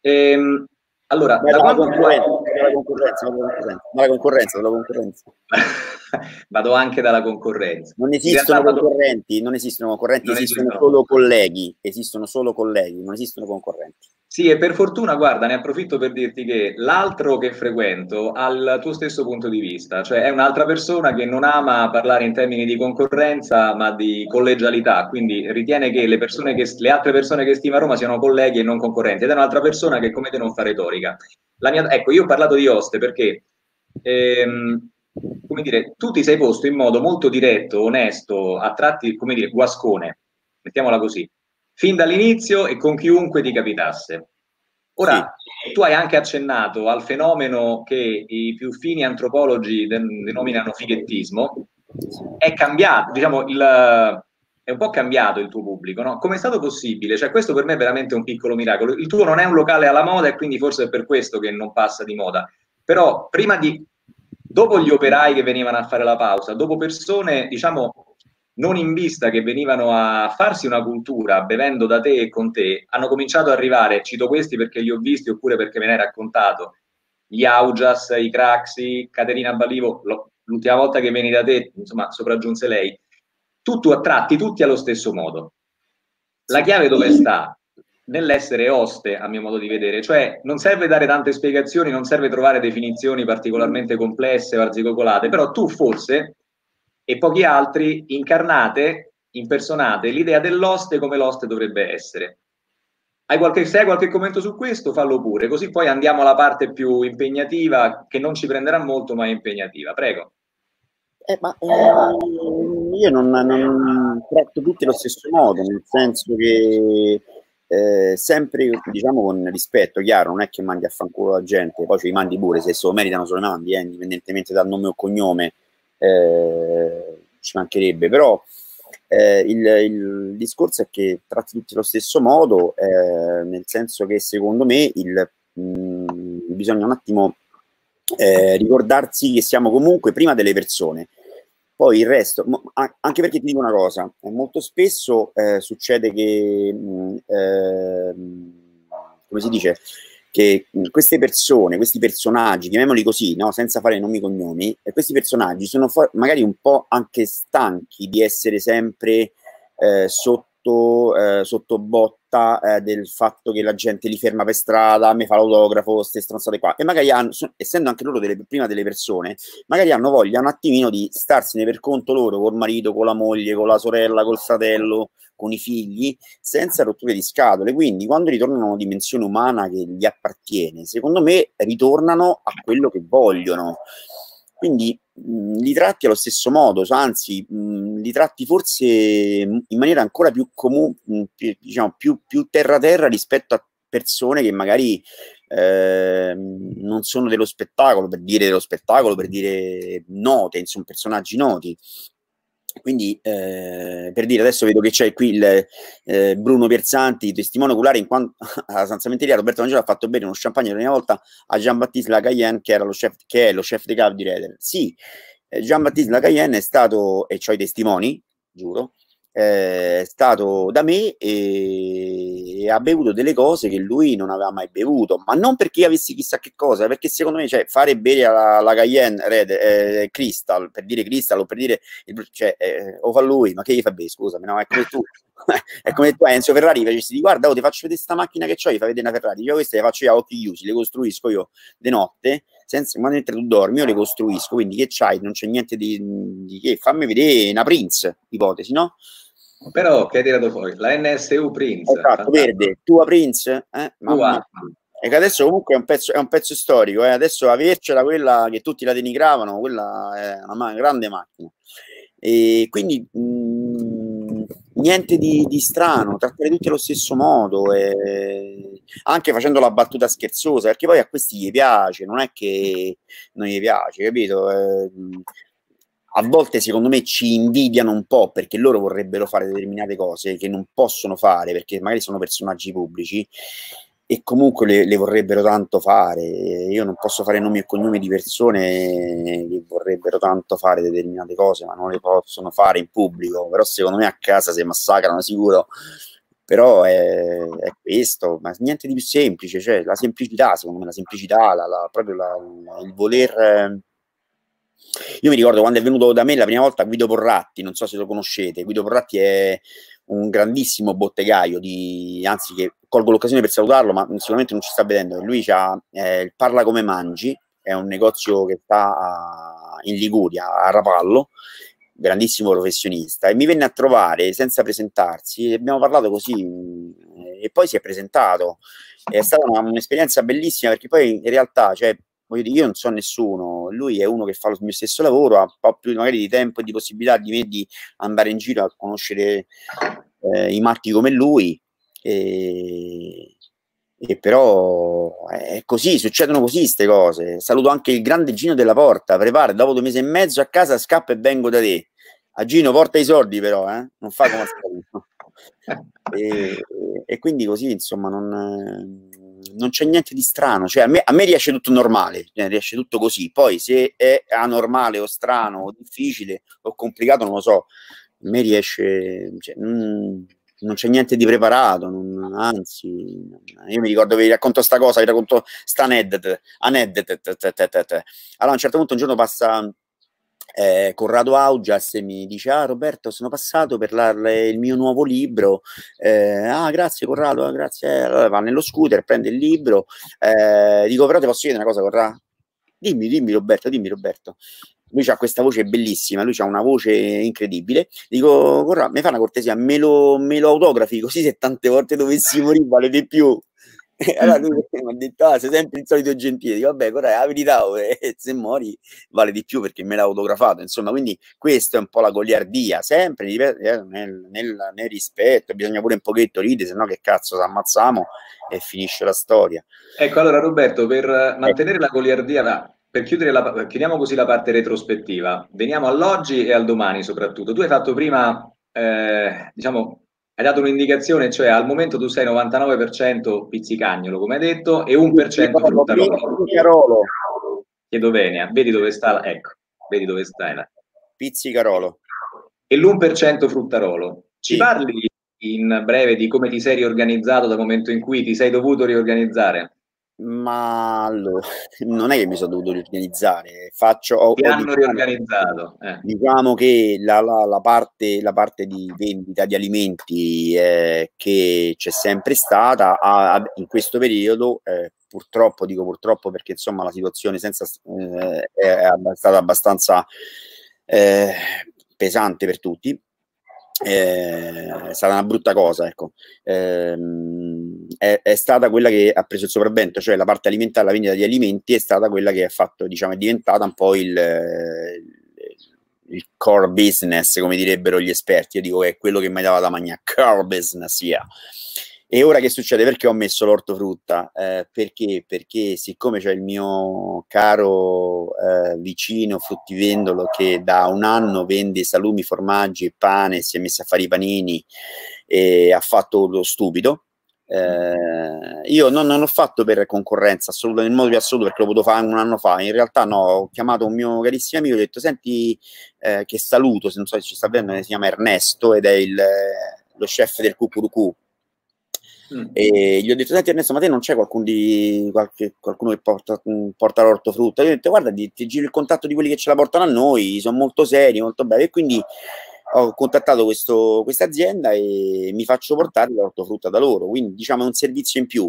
ehm, allora, da quando... concorrenza, dalla concorrenza, dalla concorrenza, dalla concorrenza. Vado anche dalla concorrenza. Non esistono concorrenti, non esistono concorrenti, non esistono, esistono solo colleghi, esistono solo colleghi, non esistono concorrenti. Sì, e per fortuna, guarda, ne approfitto per dirti che l'altro che frequento ha il tuo stesso punto di vista, cioè è un'altra persona che non ama parlare in termini di concorrenza, ma di collegialità, quindi ritiene che le, che, le altre persone che stima Roma siano colleghi e non concorrenti, ed è un'altra persona che come te non fa retorica. Mia, ecco, io ho parlato di Oste perché, ehm, come dire, tu ti sei posto in modo molto diretto, onesto, a tratti, come dire, guascone, mettiamola così, fin dall'inizio e con chiunque ti capitasse. Ora, sì. tu hai anche accennato al fenomeno che i più fini antropologi denominano fighettismo, è cambiato, diciamo, il, è un po' cambiato il tuo pubblico, no? Come è stato possibile? Cioè, questo per me è veramente un piccolo miracolo. Il tuo non è un locale alla moda e quindi forse è per questo che non passa di moda. Però prima di, dopo gli operai che venivano a fare la pausa, dopo persone, diciamo, non in vista che venivano a farsi una cultura bevendo da te e con te, hanno cominciato ad arrivare, cito questi perché li ho visti oppure perché me ne hai raccontato, gli Augias, i Craxi, Caterina Balivo, l'ultima volta che veni da te, insomma, sopraggiunse lei, tutto a tratti, tutti allo stesso modo. La chiave dove sta? Nell'essere oste, a mio modo di vedere, cioè non serve dare tante spiegazioni, non serve trovare definizioni particolarmente complesse o arzigogolate, però tu forse e pochi altri incarnate, impersonate l'idea dell'oste come l'oste dovrebbe essere. Hai qualche, se hai qualche commento su questo, fallo pure, così poi andiamo alla parte più impegnativa, che non ci prenderà molto, ma è impegnativa. Prego. Eh, ma, eh, io non, non, tratto tutti allo stesso modo, nel senso che eh, sempre diciamo con rispetto, chiaro, non è che mandi a fanculo la gente, poi ci mandi pure, se se lo meritano se lo mandi, eh, indipendentemente dal nome o cognome, eh, ci mancherebbe, però eh, il, il, discorso è che tratti tutti allo stesso modo, eh, nel senso che secondo me il, mh, mm, bisogna un attimo eh, ricordarsi che siamo comunque prima delle persone, poi il resto, anche perché ti dico una cosa, molto spesso eh, succede che, mh, mm, ehm, come si dice, che queste persone, questi personaggi, chiamiamoli così, no? senza fare nomi e cognomi, e questi personaggi sono magari un po' anche stanchi di essere sempre eh, sotto sotto, eh, sotto botta eh, del fatto che la gente li ferma per strada, mi fa l'autografo, queste stronzate qua. E magari hanno, essendo anche loro delle, prima delle persone, magari hanno voglia un attimino di starsene per conto loro, col marito, con la moglie, con la sorella, col fratello, con i figli, senza rotture di scatole. Quindi quando ritornano a una dimensione umana che gli appartiene, secondo me ritornano a quello che vogliono. Quindi mh, li tratti allo stesso modo, anzi mh, li tratti forse in maniera ancora più comune, diciamo più, più terra-terra rispetto a persone che magari eh, non sono dello spettacolo, per dire dello spettacolo, per dire note, insomma personaggi noti. Quindi, eh, per dire, adesso vedo che c'è qui il eh, Bruno Pierzanti, testimone oculare, in quanto a San Cementeria Roberto Angelo ha fatto bene uno champagne la prima volta a Jean-Baptiste Lacayen, che, era lo chef, che è lo chef de cave di Reder. Sì, eh, Jean-Baptiste Lacayen è stato, e ho i testimoni, giuro, è stato da me e, ha bevuto delle cose che lui non aveva mai bevuto, ma non perché avessi chissà che cosa, perché secondo me cioè, fare bere alla, la Cayenne Red, eh, Crystal, per dire Crystal o per dire, cioè, eh, o fa lui, ma che gli fa bere, scusami, no, è come tu, è come tu Enzo Ferrari facessi di guarda, oh, ti faccio vedere questa macchina che ho, gli fai vedere una Ferrari, io queste le faccio io a occhi chiusi, le costruisco io di notte, senza, quando mentre tu dormi io le costruisco, quindi che c'hai, non c'è niente di, di che, fammi vedere una Prince, ipotesi, no? Però che hai tirato fuori? La NSU Prince. Esatto, verde, tua Prince, eh? Mamma. E che adesso comunque è un pezzo, è un pezzo storico, eh? adesso avercela quella che tutti la denigravano, quella è una grande macchina. E quindi mh, mm, niente di, di, strano, trattare tutti allo stesso modo, e anche facendo la battuta scherzosa, perché poi a questi gli piace, non è che non gli piace, capito? Eh, a volte secondo me ci invidiano un po' perché loro vorrebbero fare determinate cose che non possono fare perché magari sono personaggi pubblici e comunque le, le vorrebbero tanto fare. Io non posso fare nomi e cognomi di persone che vorrebbero tanto fare determinate cose ma non le possono fare in pubblico, però secondo me a casa si massacrano sicuro però è, è, questo, ma niente di più semplice, cioè la semplicità, secondo me, la semplicità, la, la, proprio la, il voler io mi ricordo quando è venuto da me la prima volta Guido Porratti, non so se lo conoscete. Guido Porratti è un grandissimo bottegaio, di, anzi che colgo l'occasione per salutarlo, ma sicuramente non ci sta vedendo. Lui ha eh, Parla come mangi, è un negozio che sta a, in Liguria, a Rapallo, grandissimo professionista, e mi venne a trovare senza presentarsi, abbiamo parlato così, e poi si è presentato. È stata una, un'esperienza bellissima perché poi in realtà, cioè, voglio dire, io non so nessuno, lui è uno che fa lo mio stesso lavoro, ha un po' più magari di tempo e di possibilità di me di andare in giro a conoscere eh, i matti come lui. E, e però è così, succedono così queste cose. Saluto anche il grande Gino della Porta, prepara, dopo due mesi e mezzo a casa scappa e vengo da te. A Gino porta i soldi però, eh? non fa come e, e quindi così, insomma, non non c'è niente di strano, cioè a me, a me riesce tutto normale, cioè, riesce tutto così, poi se è anormale o strano o difficile o complicato non lo so, a me riesce, cioè, mm, non c'è niente di preparato, non, anzi, io mi ricordo vi racconto sta cosa, vi racconto sta aneddote, aneddote, allora a un certo punto un giorno passa eh, Corrado Augias mi dice ah Roberto sono passato per la, il mio nuovo libro eh, ah grazie Corrado ah, grazie allora va nello scooter prende il libro eh, dico però ti posso chiedere una cosa Corrado dimmi dimmi Roberto dimmi Roberto lui ha questa voce bellissima, lui ha una voce incredibile. Dico, Corrado, mi fa una cortesia, me lo, me lo autografi così se tante volte dovessi morire vale di più. allora lui mi ha detto, ah, sei sempre il solito gentile. Dico, vabbè, ora la verità, eh, se muori vale di più perché me l'ha autografato. Insomma, quindi questo è un po' la goliardia, sempre eh, nel, nel, nel rispetto. Bisogna pure un pochetto ridere, se no che cazzo, ci ammazziamo e finisce la storia. Ecco, allora Roberto, per mantenere la goliardia, per chiudere la, chiudiamo così la parte retrospettiva, veniamo all'oggi e al domani soprattutto. Tu hai fatto prima, eh, diciamo, hai dato un'indicazione, cioè al momento tu sei 99% pizzicagnolo, come hai detto, e 1% fruttarolo. Chiedo bene, vedi dove sta, ecco, vedi dove stai. Là. Pizzicarolo. E l'1% fruttarolo. Ci sì. parli in breve di come ti sei riorganizzato dal momento in cui ti sei dovuto riorganizzare? Ma allora, non è che mi sono dovuto riorganizzare, faccio... Ho, Ti hanno diciamo, riorganizzato. Eh. Diciamo che la, la, la, parte, la, parte, di vendita di alimenti eh, che c'è sempre stata ha, in questo periodo, eh, purtroppo, dico purtroppo perché insomma la situazione senza, eh, è, stata abbastanza eh, pesante per tutti, eh, è stata una brutta cosa, ecco. Eh, è, è, stata quella che ha preso il sopravvento, cioè la parte alimentare, la vendita di alimenti è stata quella che ha fatto, diciamo, è diventata un po' il, il core business, come direbbero gli esperti. Io dico è quello che mi dava da mangiare, core business, yeah. E ora che succede? Perché ho messo l'ortofrutta? Eh, perché? Perché siccome c'è il mio caro eh, vicino fruttivendolo che da un anno vende salumi, formaggi pane, si è messo a fare i panini e ha fatto lo stupido, eh, io non, non, ho fatto per concorrenza assolutamente nel modo più assoluto perché lo potevo fare un anno fa. In realtà, no, ho chiamato un mio carissimo amico e ho detto: Senti, eh, che saluto, se non so se ci sta vedendo, si chiama Ernesto ed è il, lo chef del Cucurucu Mm. E gli ho detto, senti Ernesto, ma te non c'è qualcuno, di, qualche, qualcuno che porta, porta l'ortofrutta? Io ho detto, guarda, ti, ti giro il contatto di quelli che ce la portano a noi, sono molto seri, molto belli. E quindi ho contattato questa azienda e mi faccio portare l'ortofrutta da loro. Quindi diciamo è un servizio in più.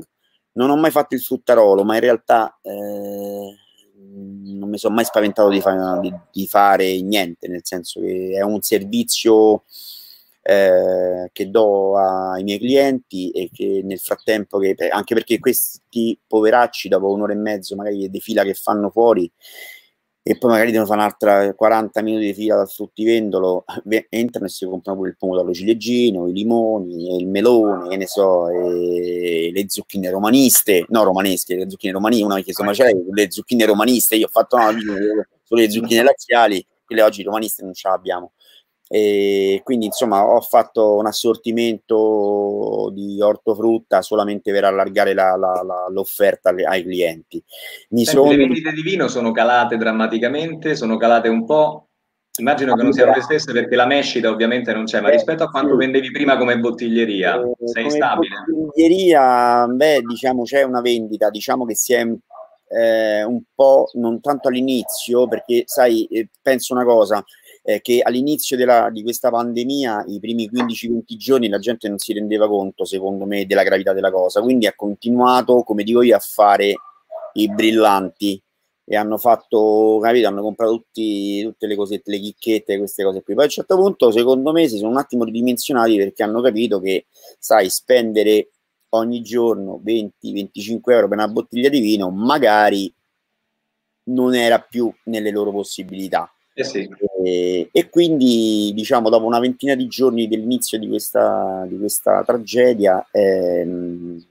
Non ho mai fatto il fruttarolo, ma in realtà eh, non mi sono mai spaventato di, fa- di, di fare niente, nel senso che è un servizio eh, che do ai miei clienti e che nel frattempo, che, anche perché questi poveracci dopo un'ora e mezzo magari di fila che fanno fuori e poi magari devono fare un'altra 40 minuti di fila dal fruttivendolo, entrano e si comprano pure il pomodoro ciliegino, i limoni, il melone, che ne so, le zucchine romaniste, no romanesche, le zucchine romaniste, una mi ha chiesto c'è le zucchine romaniste, io ho fatto no, sulle zucchine laziali, quelle oggi romaniste non ce l'abbiamo e quindi insomma ho fatto un assortimento di ortofrutta solamente per allargare la, la, la, l'offerta ai, ai clienti. Mi Senti, sono... Le vendite di vino sono calate drammaticamente, sono calate un po'. Immagino che non siano le stesse perché la mescita ovviamente non c'è, ma rispetto a quanto vendevi prima come bottiglieria, eh, sei come stabile? Bottiglieria, beh, diciamo c'è una vendita, diciamo che si è eh, un po' non tanto all'inizio, perché sai, eh, penso una cosa, eh, che all'inizio della, di questa pandemia, i primi 15-20 giorni, la gente non si rendeva conto, secondo me, della gravità della cosa. Quindi ha continuato, come dico io, a fare i brillanti e hanno fatto, capito, hanno comprato tutti, tutte le cosette, le chicchette, queste cose qui. Poi a un certo punto, secondo me, si sono un attimo ridimensionati perché hanno capito che, sai, spendere ogni giorno 20-25 euro per una bottiglia di vino, magari non era più nelle loro possibilità. Eh sì. e, e, quindi, diciamo, dopo una ventina di giorni dell'inizio di questa, di questa tragedia, ehm,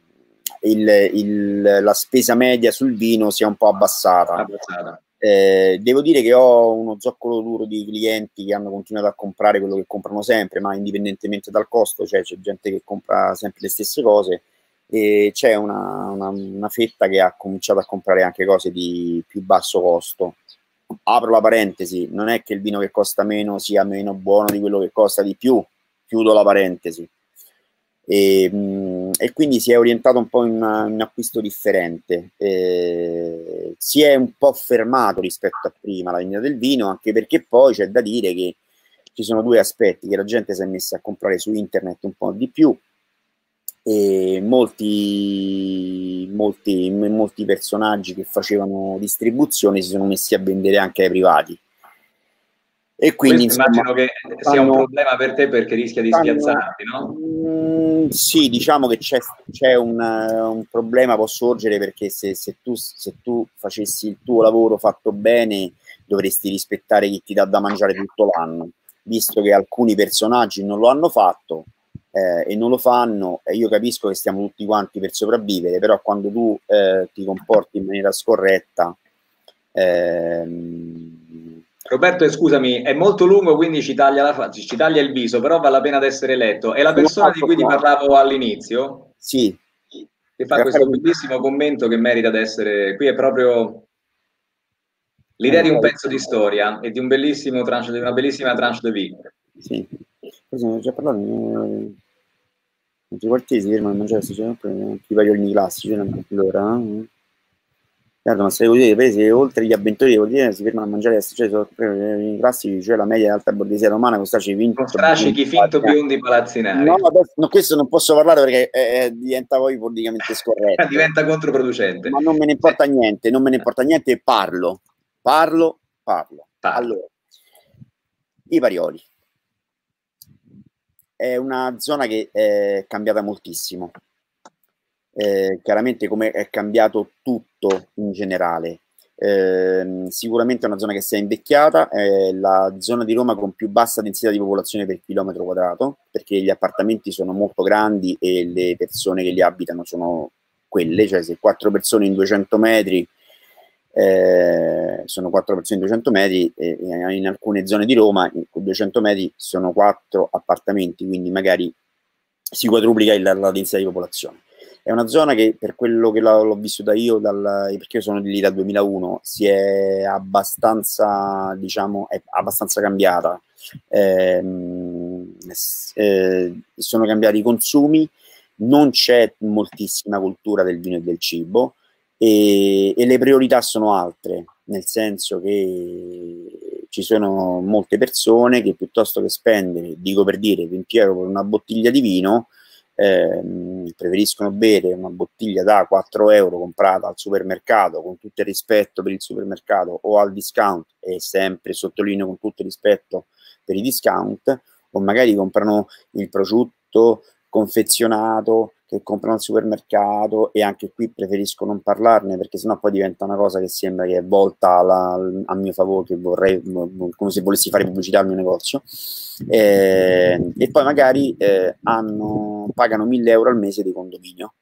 il, il, la spesa media sul vino si è un po' abbassata. abbassata. Eh, devo dire che ho uno zoccolo duro di clienti che hanno continuato a comprare quello che comprano sempre, ma indipendentemente dal costo, cioè c'è gente che compra sempre le stesse cose e c'è una, una, una fetta che ha cominciato a comprare anche cose di più basso costo apro la parentesi, non è che il vino che costa meno sia meno buono di quello che costa di più, chiudo la parentesi. E, mh, e quindi si è orientato un po' in, un acquisto differente. E, si è un po' fermato rispetto a prima la vendita del vino, anche perché poi c'è da dire che ci sono due aspetti, che la gente si è messa a comprare su internet un po' di più e molti, molti, molti personaggi che facevano distribuzione si sono messi a vendere anche ai privati. E quindi insomma, immagino che sia fanno, un problema per te perché rischia di fanno, spiazzarti, no? Mh, mm, sì, diciamo che c'è, c'è un, un, problema, può sorgere perché se, se, tu, se tu facessi il tuo lavoro fatto bene dovresti rispettare chi ti dà da mangiare tutto l'anno, visto che alcuni personaggi non lo hanno fatto, eh, e non lo fanno, e io capisco che stiamo tutti quanti per sopravvivere, però quando tu eh, ti comporti in maniera scorretta... Ehm... Roberto, scusami, è molto lungo, quindi ci taglia, la, ci taglia il viso, però vale la pena di essere letto. È la persona di cui ti parlavo all'inizio? Sì. Che fa questo bellissimo commento che merita di essere... Qui è proprio l'idea di un pezzo di storia e di un bellissimo tranche, una bellissima tranche de vie. Sì. Così ne ho già parlato. Non ti quartieri si fermano a mangiare, sempre i pagliolini classici, allora. Eh? Certo, ma se così, presi oltre gli avventori di si fermano a mangiare le cioè, i classici, cioè la media alta borghesia romana con strascichi finto. Con strascichi finto biondi palazzinari. No, adesso, no, questo non posso parlare perché eh, eh diventa poi politicamente scorretto. diventa controproducente. Ma non me ne importa niente, non me ne importa niente e parlo. Parlo, parlo. parlo. Allora, i Parioli. È una zona che è cambiata moltissimo eh, chiaramente come è cambiato tutto in generale. Eh, sicuramente è una zona che si è invecchiata, è la zona di Roma con più bassa densità di popolazione per chilometro quadrato, perché gli appartamenti sono molto grandi e le persone che li abitano sono quelle, cioè se quattro persone in 200 metri eh, sono quattro persone in 200 metri e in alcune zone di Roma con 200 metri sono quattro appartamenti, quindi magari si quadruplica la, la densità di popolazione. È una zona che per quello che l'ho, vissuta io, dal, perché io sono lì dal 2001, si è abbastanza, diciamo, è abbastanza cambiata. Eh, eh, sono cambiati i consumi, non c'è moltissima cultura del vino e del cibo e, e le priorità sono altre, nel senso che ci sono molte persone che piuttosto che spendere, dico per dire, 20 euro per una bottiglia di vino, eh, preferiscono bere una bottiglia da 4 euro comprata al supermercato con tutto il rispetto per il supermercato o al discount e sempre sottolineo con tutto il rispetto per i discount o magari comprano il prosciutto confezionato che comprano al supermercato e anche qui preferisco non parlarne perché sennò poi diventa una cosa che sembra che è volta alla, a mio favore, che vorrei, come se volessi fare pubblicità al mio negozio. Eh, e poi magari eh, hanno, pagano 1000 euro al mese di condominio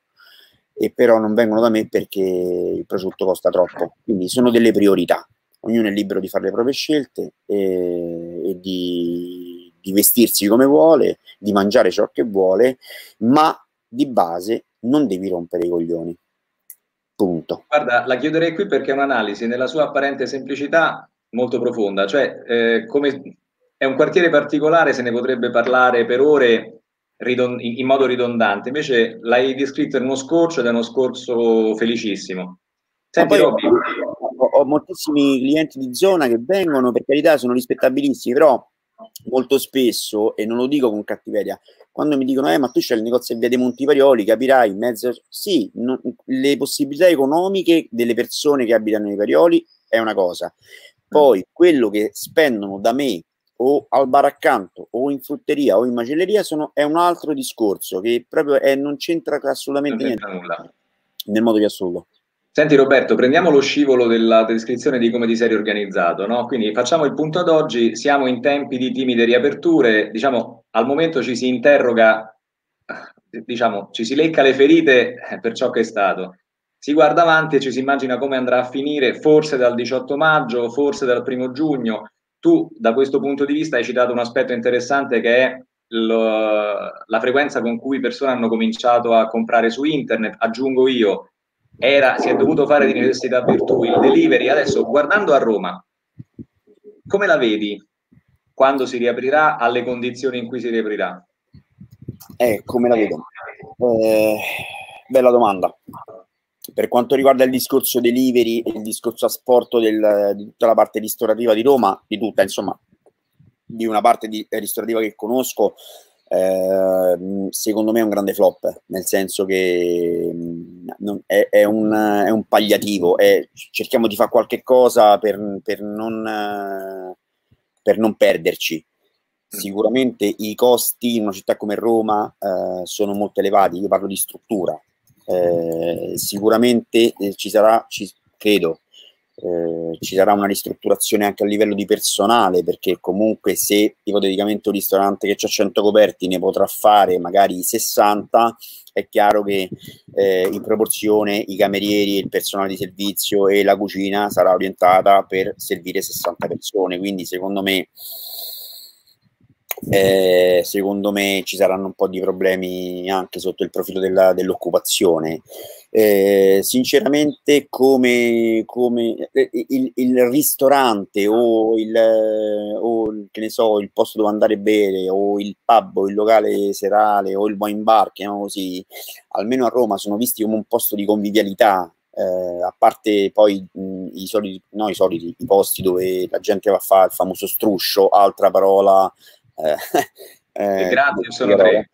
e però non vengono da me perché il prosciutto costa troppo. Quindi sono delle priorità. Ognuno è libero di fare le proprie scelte e, e di, di vestirsi come vuole, di mangiare ciò che vuole, ma di base non devi rompere i coglioni. Punto. Guarda, la chiuderei qui perché è un'analisi nella sua apparente semplicità molto profonda, cioè eh, come è un quartiere particolare, se ne potrebbe parlare per ore in modo ridondante, invece l'hai descritto in uno scorcio ed è uno scorcio felicissimo. Senti, ho, ho, moltissimi clienti di zona che vengono, per carità sono rispettabilissimi, però molto spesso, e non lo dico con cattiveria, quando mi dicono, eh, ma tu c'è il negozio in via dei Montiparioli, capirai, in mezzo... Sì, no, le possibilità economiche delle persone che abitano nei Parioli è una cosa. Poi quello che spendono da me o al bar accanto o in frutteria o in macelleria sono, è un altro discorso che proprio è, non c'entra assolutamente non niente nulla. nel modo più assoluto. Senti Roberto, prendiamo lo scivolo della descrizione di come ti sei organizzato, no? Quindi facciamo il punto ad oggi, siamo in tempi di timide riaperture, diciamo al momento ci si interroga, diciamo ci si lecca le ferite per ciò che è stato, si guarda avanti e ci si immagina come andrà a finire, forse dal 18 maggio, forse dal primo giugno. Tu da questo punto di vista hai citato un aspetto interessante che è lo, la frequenza con cui persone hanno cominciato a comprare su internet, aggiungo io, era, si è dovuto fare di necessità virtù il delivery. Adesso, guardando a Roma, come la vedi quando si riaprirà, alle condizioni in cui si riaprirà? Eh, come la vedo? Eh, bella domanda. Per quanto riguarda il discorso delivery e il discorso asporto del, di tutta la parte ristorativa di Roma, di tutta, insomma, di una parte di, ristorativa che conosco, eh, secondo me è un grande flop, nel senso che mm, è, è, un, è, un, pagliativo, è, cerchiamo di fare qualche cosa per, per, non, per non perderci. Mm. Sicuramente i costi in una città come Roma eh, sono molto elevati, io parlo di struttura. Eh, sicuramente eh, ci sarà, ci, credo, eh, ci sarà una ristrutturazione anche a livello di personale perché comunque se ipoteticamente un ristorante che ha 100 coperti ne potrà fare magari 60 è chiaro che eh, in proporzione i camerieri, il personale di servizio e la cucina sarà orientata per servire 60 persone. Quindi secondo me eh, secondo me ci saranno un po' di problemi anche sotto il profilo della, dell'occupazione. Eh, sinceramente, come, come eh, il, il, ristorante o il, o che ne so, il posto dove andare a bere o il pub o il locale serale o il wine bar, chiamiamo così, almeno a Roma sono visti come un posto di convivialità eh, a parte poi mh, i soliti, no, i soliti i posti dove la gente va a fare il famoso struscio, altra parola. Eh, eh, grazie, sono tre.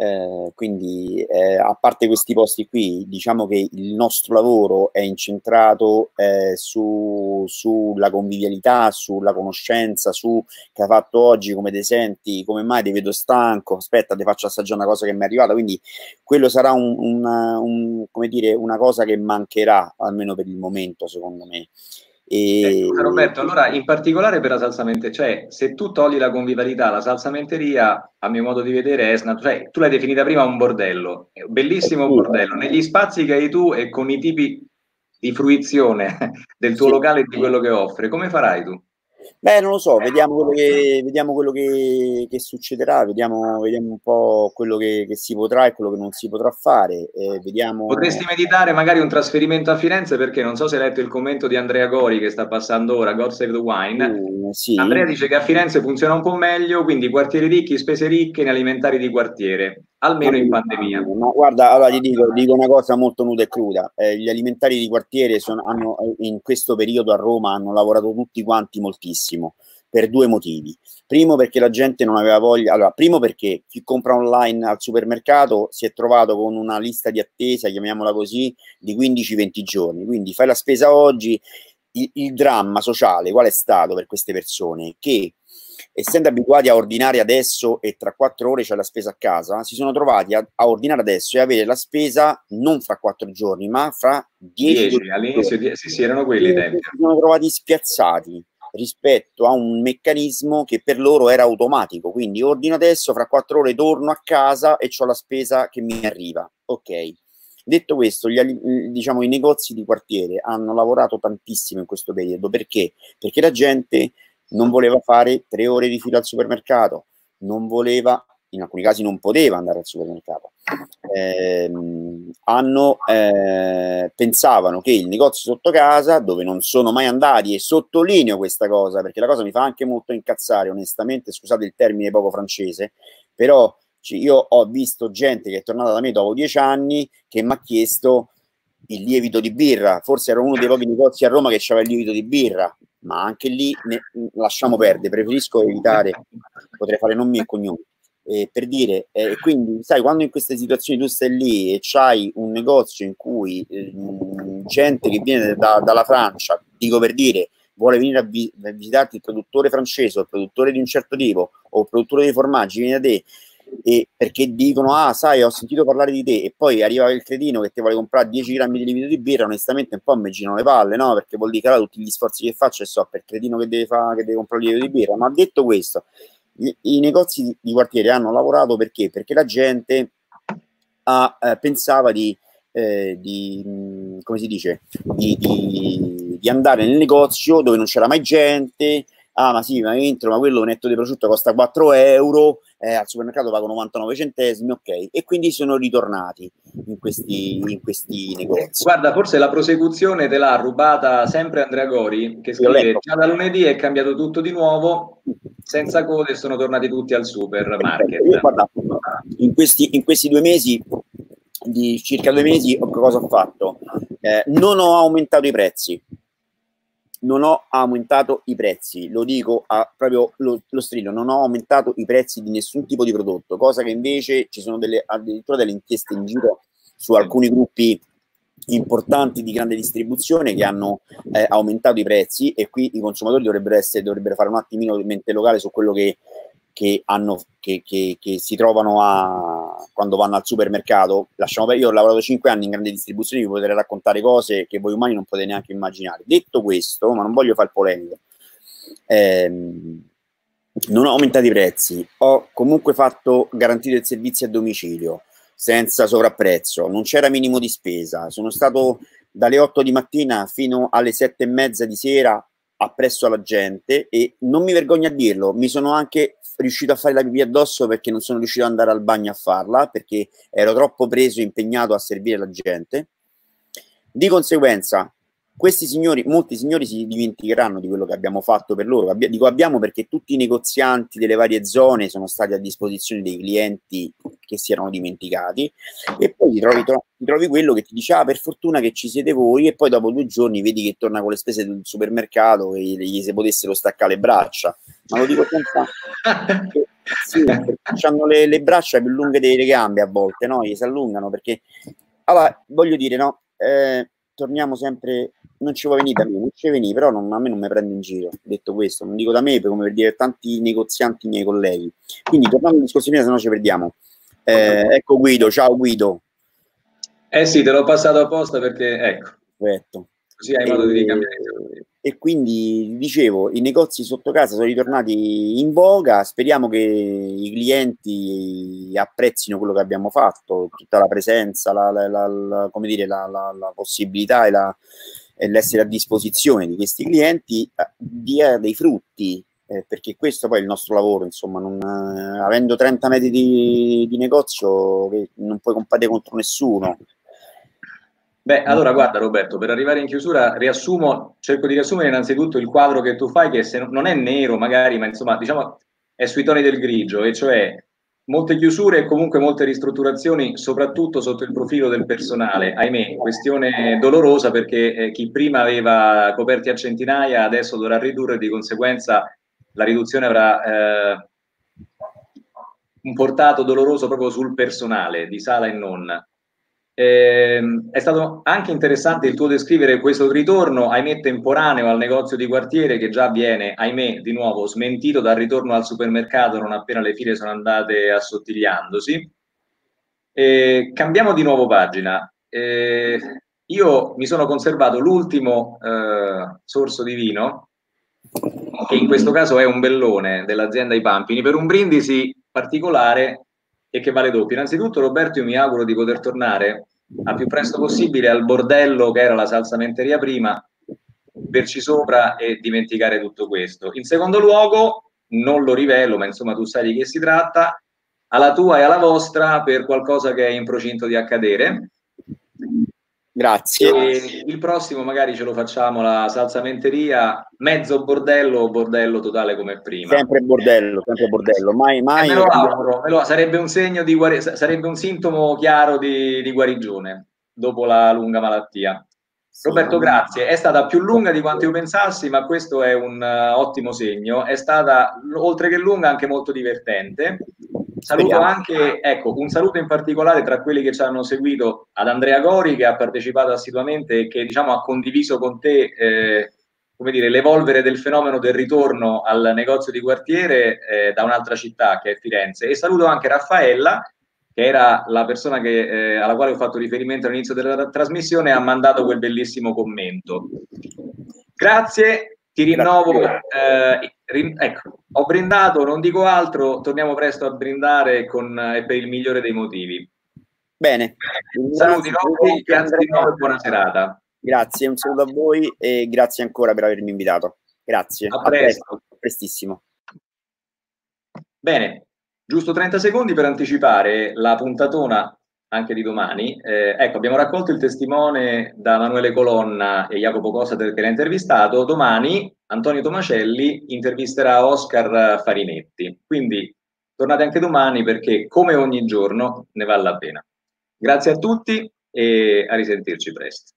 Eh, quindi eh, a parte questi posti qui, diciamo che il nostro lavoro è incentrato eh, su, sulla convivialità, sulla conoscenza, su che hai fatto oggi, come ti senti, come mai ti vedo stanco, aspetta, ti faccio assaggiare una cosa che mi è arrivata, quindi quello sarà un, un, un, come dire, una cosa che mancherà, almeno per il momento, secondo me. E... Eh, Roberto, allora in particolare per la salsamenteria, cioè se tu togli la convivialità, la salsamenteria, a mio modo di vedere, è cioè, tu l'hai definita prima un bordello, bellissimo sì. bordello, negli spazi che hai tu e con i tipi di fruizione del tuo sì. locale e di quello che offre, come farai tu? Beh, non lo so, vediamo quello che, vediamo quello che, che succederà, vediamo, vediamo, un po' quello che, che, si potrà e quello che non si potrà fare. Eh, vediamo... Potresti meditare magari un trasferimento a Firenze perché non so se hai letto il commento di Andrea Gori che sta passando ora, God Save the Wine. Uh, sì. Andrea dice che a Firenze funziona un po' meglio, quindi quartieri ricchi, spese ricche in alimentari di quartiere almeno in pandemia. Ma guarda, allora ti dico, dico una cosa molto nuda e cruda. Eh, gli alimentari di quartiere sono, hanno, in questo periodo a Roma hanno lavorato tutti quanti moltissimo per due motivi. Primo perché la gente non aveva voglia, allora, primo perché chi compra online al supermercato si è trovato con una lista di attesa, chiamiamola così, di 15-20 giorni. Quindi fai la spesa oggi, il, il dramma sociale qual è stato per queste persone? Che essendo abituati a ordinare adesso e tra quattro ore c'è la spesa a casa, si sono trovati a, a, ordinare adesso e avere la spesa non fra quattro giorni, ma fra dieci. dieci all'inizio, die- sì, sì, erano quelli i tempi. Si sono trovati spiazzati rispetto a un meccanismo che per loro era automatico. Quindi ordino adesso, fra quattro ore torno a casa e ho la spesa che mi arriva. Ok. Detto questo, gli, diciamo, i negozi di quartiere hanno lavorato tantissimo in questo periodo perché? Perché la gente non voleva fare tre ore di fila al supermercato, non voleva, in alcuni casi non poteva andare al supermercato. Eh, hanno, eh, pensavano che il negozio sotto casa, dove non sono mai andati, e sottolineo questa cosa perché la cosa mi fa anche molto incazzare, onestamente, scusate il termine poco francese, però io ho visto gente che è tornata da me dopo dieci anni che mi ha chiesto il lievito di birra, forse era uno dei pochi negozi a Roma che aveva il lievito di birra, ma anche lì ne, lasciamo perdere, preferisco evitare, potrei fare nomi e cognomi. Eh, per dire, eh, quindi sai, quando in queste situazioni tu stai lì e c'hai un negozio in cui eh, gente che viene da, dalla Francia, dico per dire, vuole venire a, vi- a visitarti il produttore francese o il produttore di un certo tipo o il produttore di formaggi, viene da te e perché dicono ah sai ho sentito parlare di te e poi arriva il cretino che ti vuole comprare 10 grammi di lievito di birra onestamente un po' mi girano le palle no? Perché vuol dire che allora, tutti gli sforzi che faccio e so per il cretino che deve, fa, che deve comprare lievito di birra. Ma detto questo i, i negozi di, di, quartiere hanno lavorato perché? Perché la gente ha, eh, pensava di, eh, di come si dice? Di, di, di andare nel negozio dove non c'era mai gente. Ah ma sì ma entro ma quello netto di prosciutto costa 4 euro eh, al supermercato pago 99 centesimi, ok, e quindi sono ritornati in questi, in questi negozi. Guarda, forse la prosecuzione te l'ha rubata sempre Andrea Gori, che scrive già da lunedì è cambiato tutto di nuovo, senza code sono tornati tutti al supermarket. Io, guarda, in, questi, in questi due mesi, di circa due mesi, cosa ho fatto? Eh, non ho aumentato i prezzi, non ho aumentato i prezzi, lo dico a proprio lo, lo, strillo, non ho aumentato i prezzi di nessun tipo di prodotto, cosa che invece ci sono delle, addirittura delle inchieste in giro su alcuni gruppi importanti di grande distribuzione che hanno eh, aumentato i prezzi e qui i consumatori dovrebbero, essere, dovrebbero fare un attimino mente locale su quello che che, hanno, che, che, che, si trovano a, quando vanno al supermercato. Lasciamo io ho lavorato 5 anni in grande distribuzione, vi potrei raccontare cose che voi umani non potete neanche immaginare. Detto questo, ma non voglio fare polemico, ehm, non ho aumentato i prezzi, ho comunque fatto garantito il servizio a domicilio senza sovrapprezzo, non c'era minimo di spesa, sono stato dalle 8 di mattina fino alle 7 e mezza di sera appresso alla gente e non mi vergogno a dirlo, mi sono anche riuscito a fare la pipì addosso perché non sono riuscito ad andare al bagno a farla perché ero troppo preso e impegnato a servire la gente. Di conseguenza, questi signori, molti signori si dimenticheranno di quello che abbiamo fatto per loro. Dico abbiamo perché tutti i negozianti delle varie zone sono stati a disposizione dei clienti che si erano dimenticati e poi ti trovi, tro- ti trovi quello che ti dice ah per fortuna che ci siete voi e poi dopo due giorni vedi che torna con le spese del supermercato e gli si potessero staccare le braccia. Ma lo dico senza... sì, hanno le, le, braccia più lunghe delle gambe a volte, no? Gli si allungano perché... Allora, voglio dire, no? Eh, torniamo sempre non ci vuoi venire da me, non ci venire, però non, a me non mi prende in giro, detto questo, non dico da me, come per dire tanti negozianti miei colleghi. Quindi tornando al discorso prima, se no ci perdiamo. Eh, ecco Guido, ciao Guido. Eh sì, te l'ho passato apposta perché, ecco. Perfetto. Così hai e, modo di ricambiare. E quindi, dicevo, i negozi sotto casa sono ritornati in voga, speriamo che i clienti apprezzino quello che abbiamo fatto, tutta la presenza, la, la, la, come dire, la, possibilità e la l'essere a disposizione di questi clienti eh, dia dei frutti, eh, perché questo poi è il nostro lavoro, insomma, non, eh, avendo 30 metri di, di negozio non puoi combattere contro nessuno. Beh, allora guarda Roberto, per arrivare in chiusura riassumo, cerco di riassumere innanzitutto il quadro che tu fai, che se non è nero magari, ma insomma, diciamo è sui toni del grigio, e cioè Molte chiusure e comunque molte ristrutturazioni, soprattutto sotto il profilo del personale. Ahimè, questione dolorosa perché eh, chi prima aveva coperti a centinaia adesso dovrà ridurre di conseguenza la riduzione avrà eh, un portato doloroso proprio sul personale di sala e non. Eh, è stato anche interessante il tuo descrivere questo ritorno, ahimè, temporaneo al negozio di quartiere che già viene, ahimè, di nuovo smentito dal ritorno al supermercato non appena le file sono andate assottigliandosi. Eh, cambiamo di nuovo pagina. Eh, io mi sono conservato l'ultimo eh, sorso di vino, che in questo caso è un bellone dell'azienda I Pampini, per un brindisi particolare e che vale doppio. Innanzitutto, Roberto, io mi auguro di poter tornare a più presto possibile al bordello che era la salsamenteria prima, verci sopra e dimenticare tutto questo. In secondo luogo, non lo rivelo, ma insomma tu sai di che si tratta, alla tua e alla vostra per qualcosa che è in procinto di accadere. Grazie. E il prossimo magari ce lo facciamo la salsamenteria, mezzo bordello o bordello totale come prima. Sempre bordello, sempre bordello, mai, mai. Eh, me lo auguro, me lo, sarebbe un segno di guari- sarebbe un sintomo chiaro di, di guarigione dopo la lunga malattia. Roberto, grazie. È stata più lunga di quanto io pensassi, ma questo è un uh, ottimo segno. È stata, oltre che lunga, anche molto divertente. Saluto anche, ecco, un saluto in particolare tra quelli che ci hanno seguito ad Andrea Gori che ha partecipato assiduamente e che diciamo ha condiviso con te eh, come dire, l'evolvere del fenomeno del ritorno al negozio di quartiere eh, da un'altra città che è Firenze e saluto anche Raffaella che era la persona che, eh, alla quale ho fatto riferimento all'inizio della trasmissione ha mandato quel bellissimo commento. Grazie, ti rinnovo. Eh, rin- ecco, ho brindato, non dico altro, torniamo presto a brindare con, eh, per il migliore dei motivi. Bene. Saluti, Robby, grazie di nuovo e buona serata. Grazie, un saluto a voi e grazie ancora per avermi invitato. Grazie. A presto. A prestissimo. Bene, giusto 30 secondi per anticipare la puntatona anche di domani. Eh, ecco, abbiamo raccolto il testimone da Manuele Colonna e Jacopo Cosater che l'ha intervistato. Domani Antonio Tomacelli intervisterà Oscar Farinetti. Quindi tornate anche domani perché, come ogni giorno, ne vale la pena. Grazie a tutti e a risentirci presto.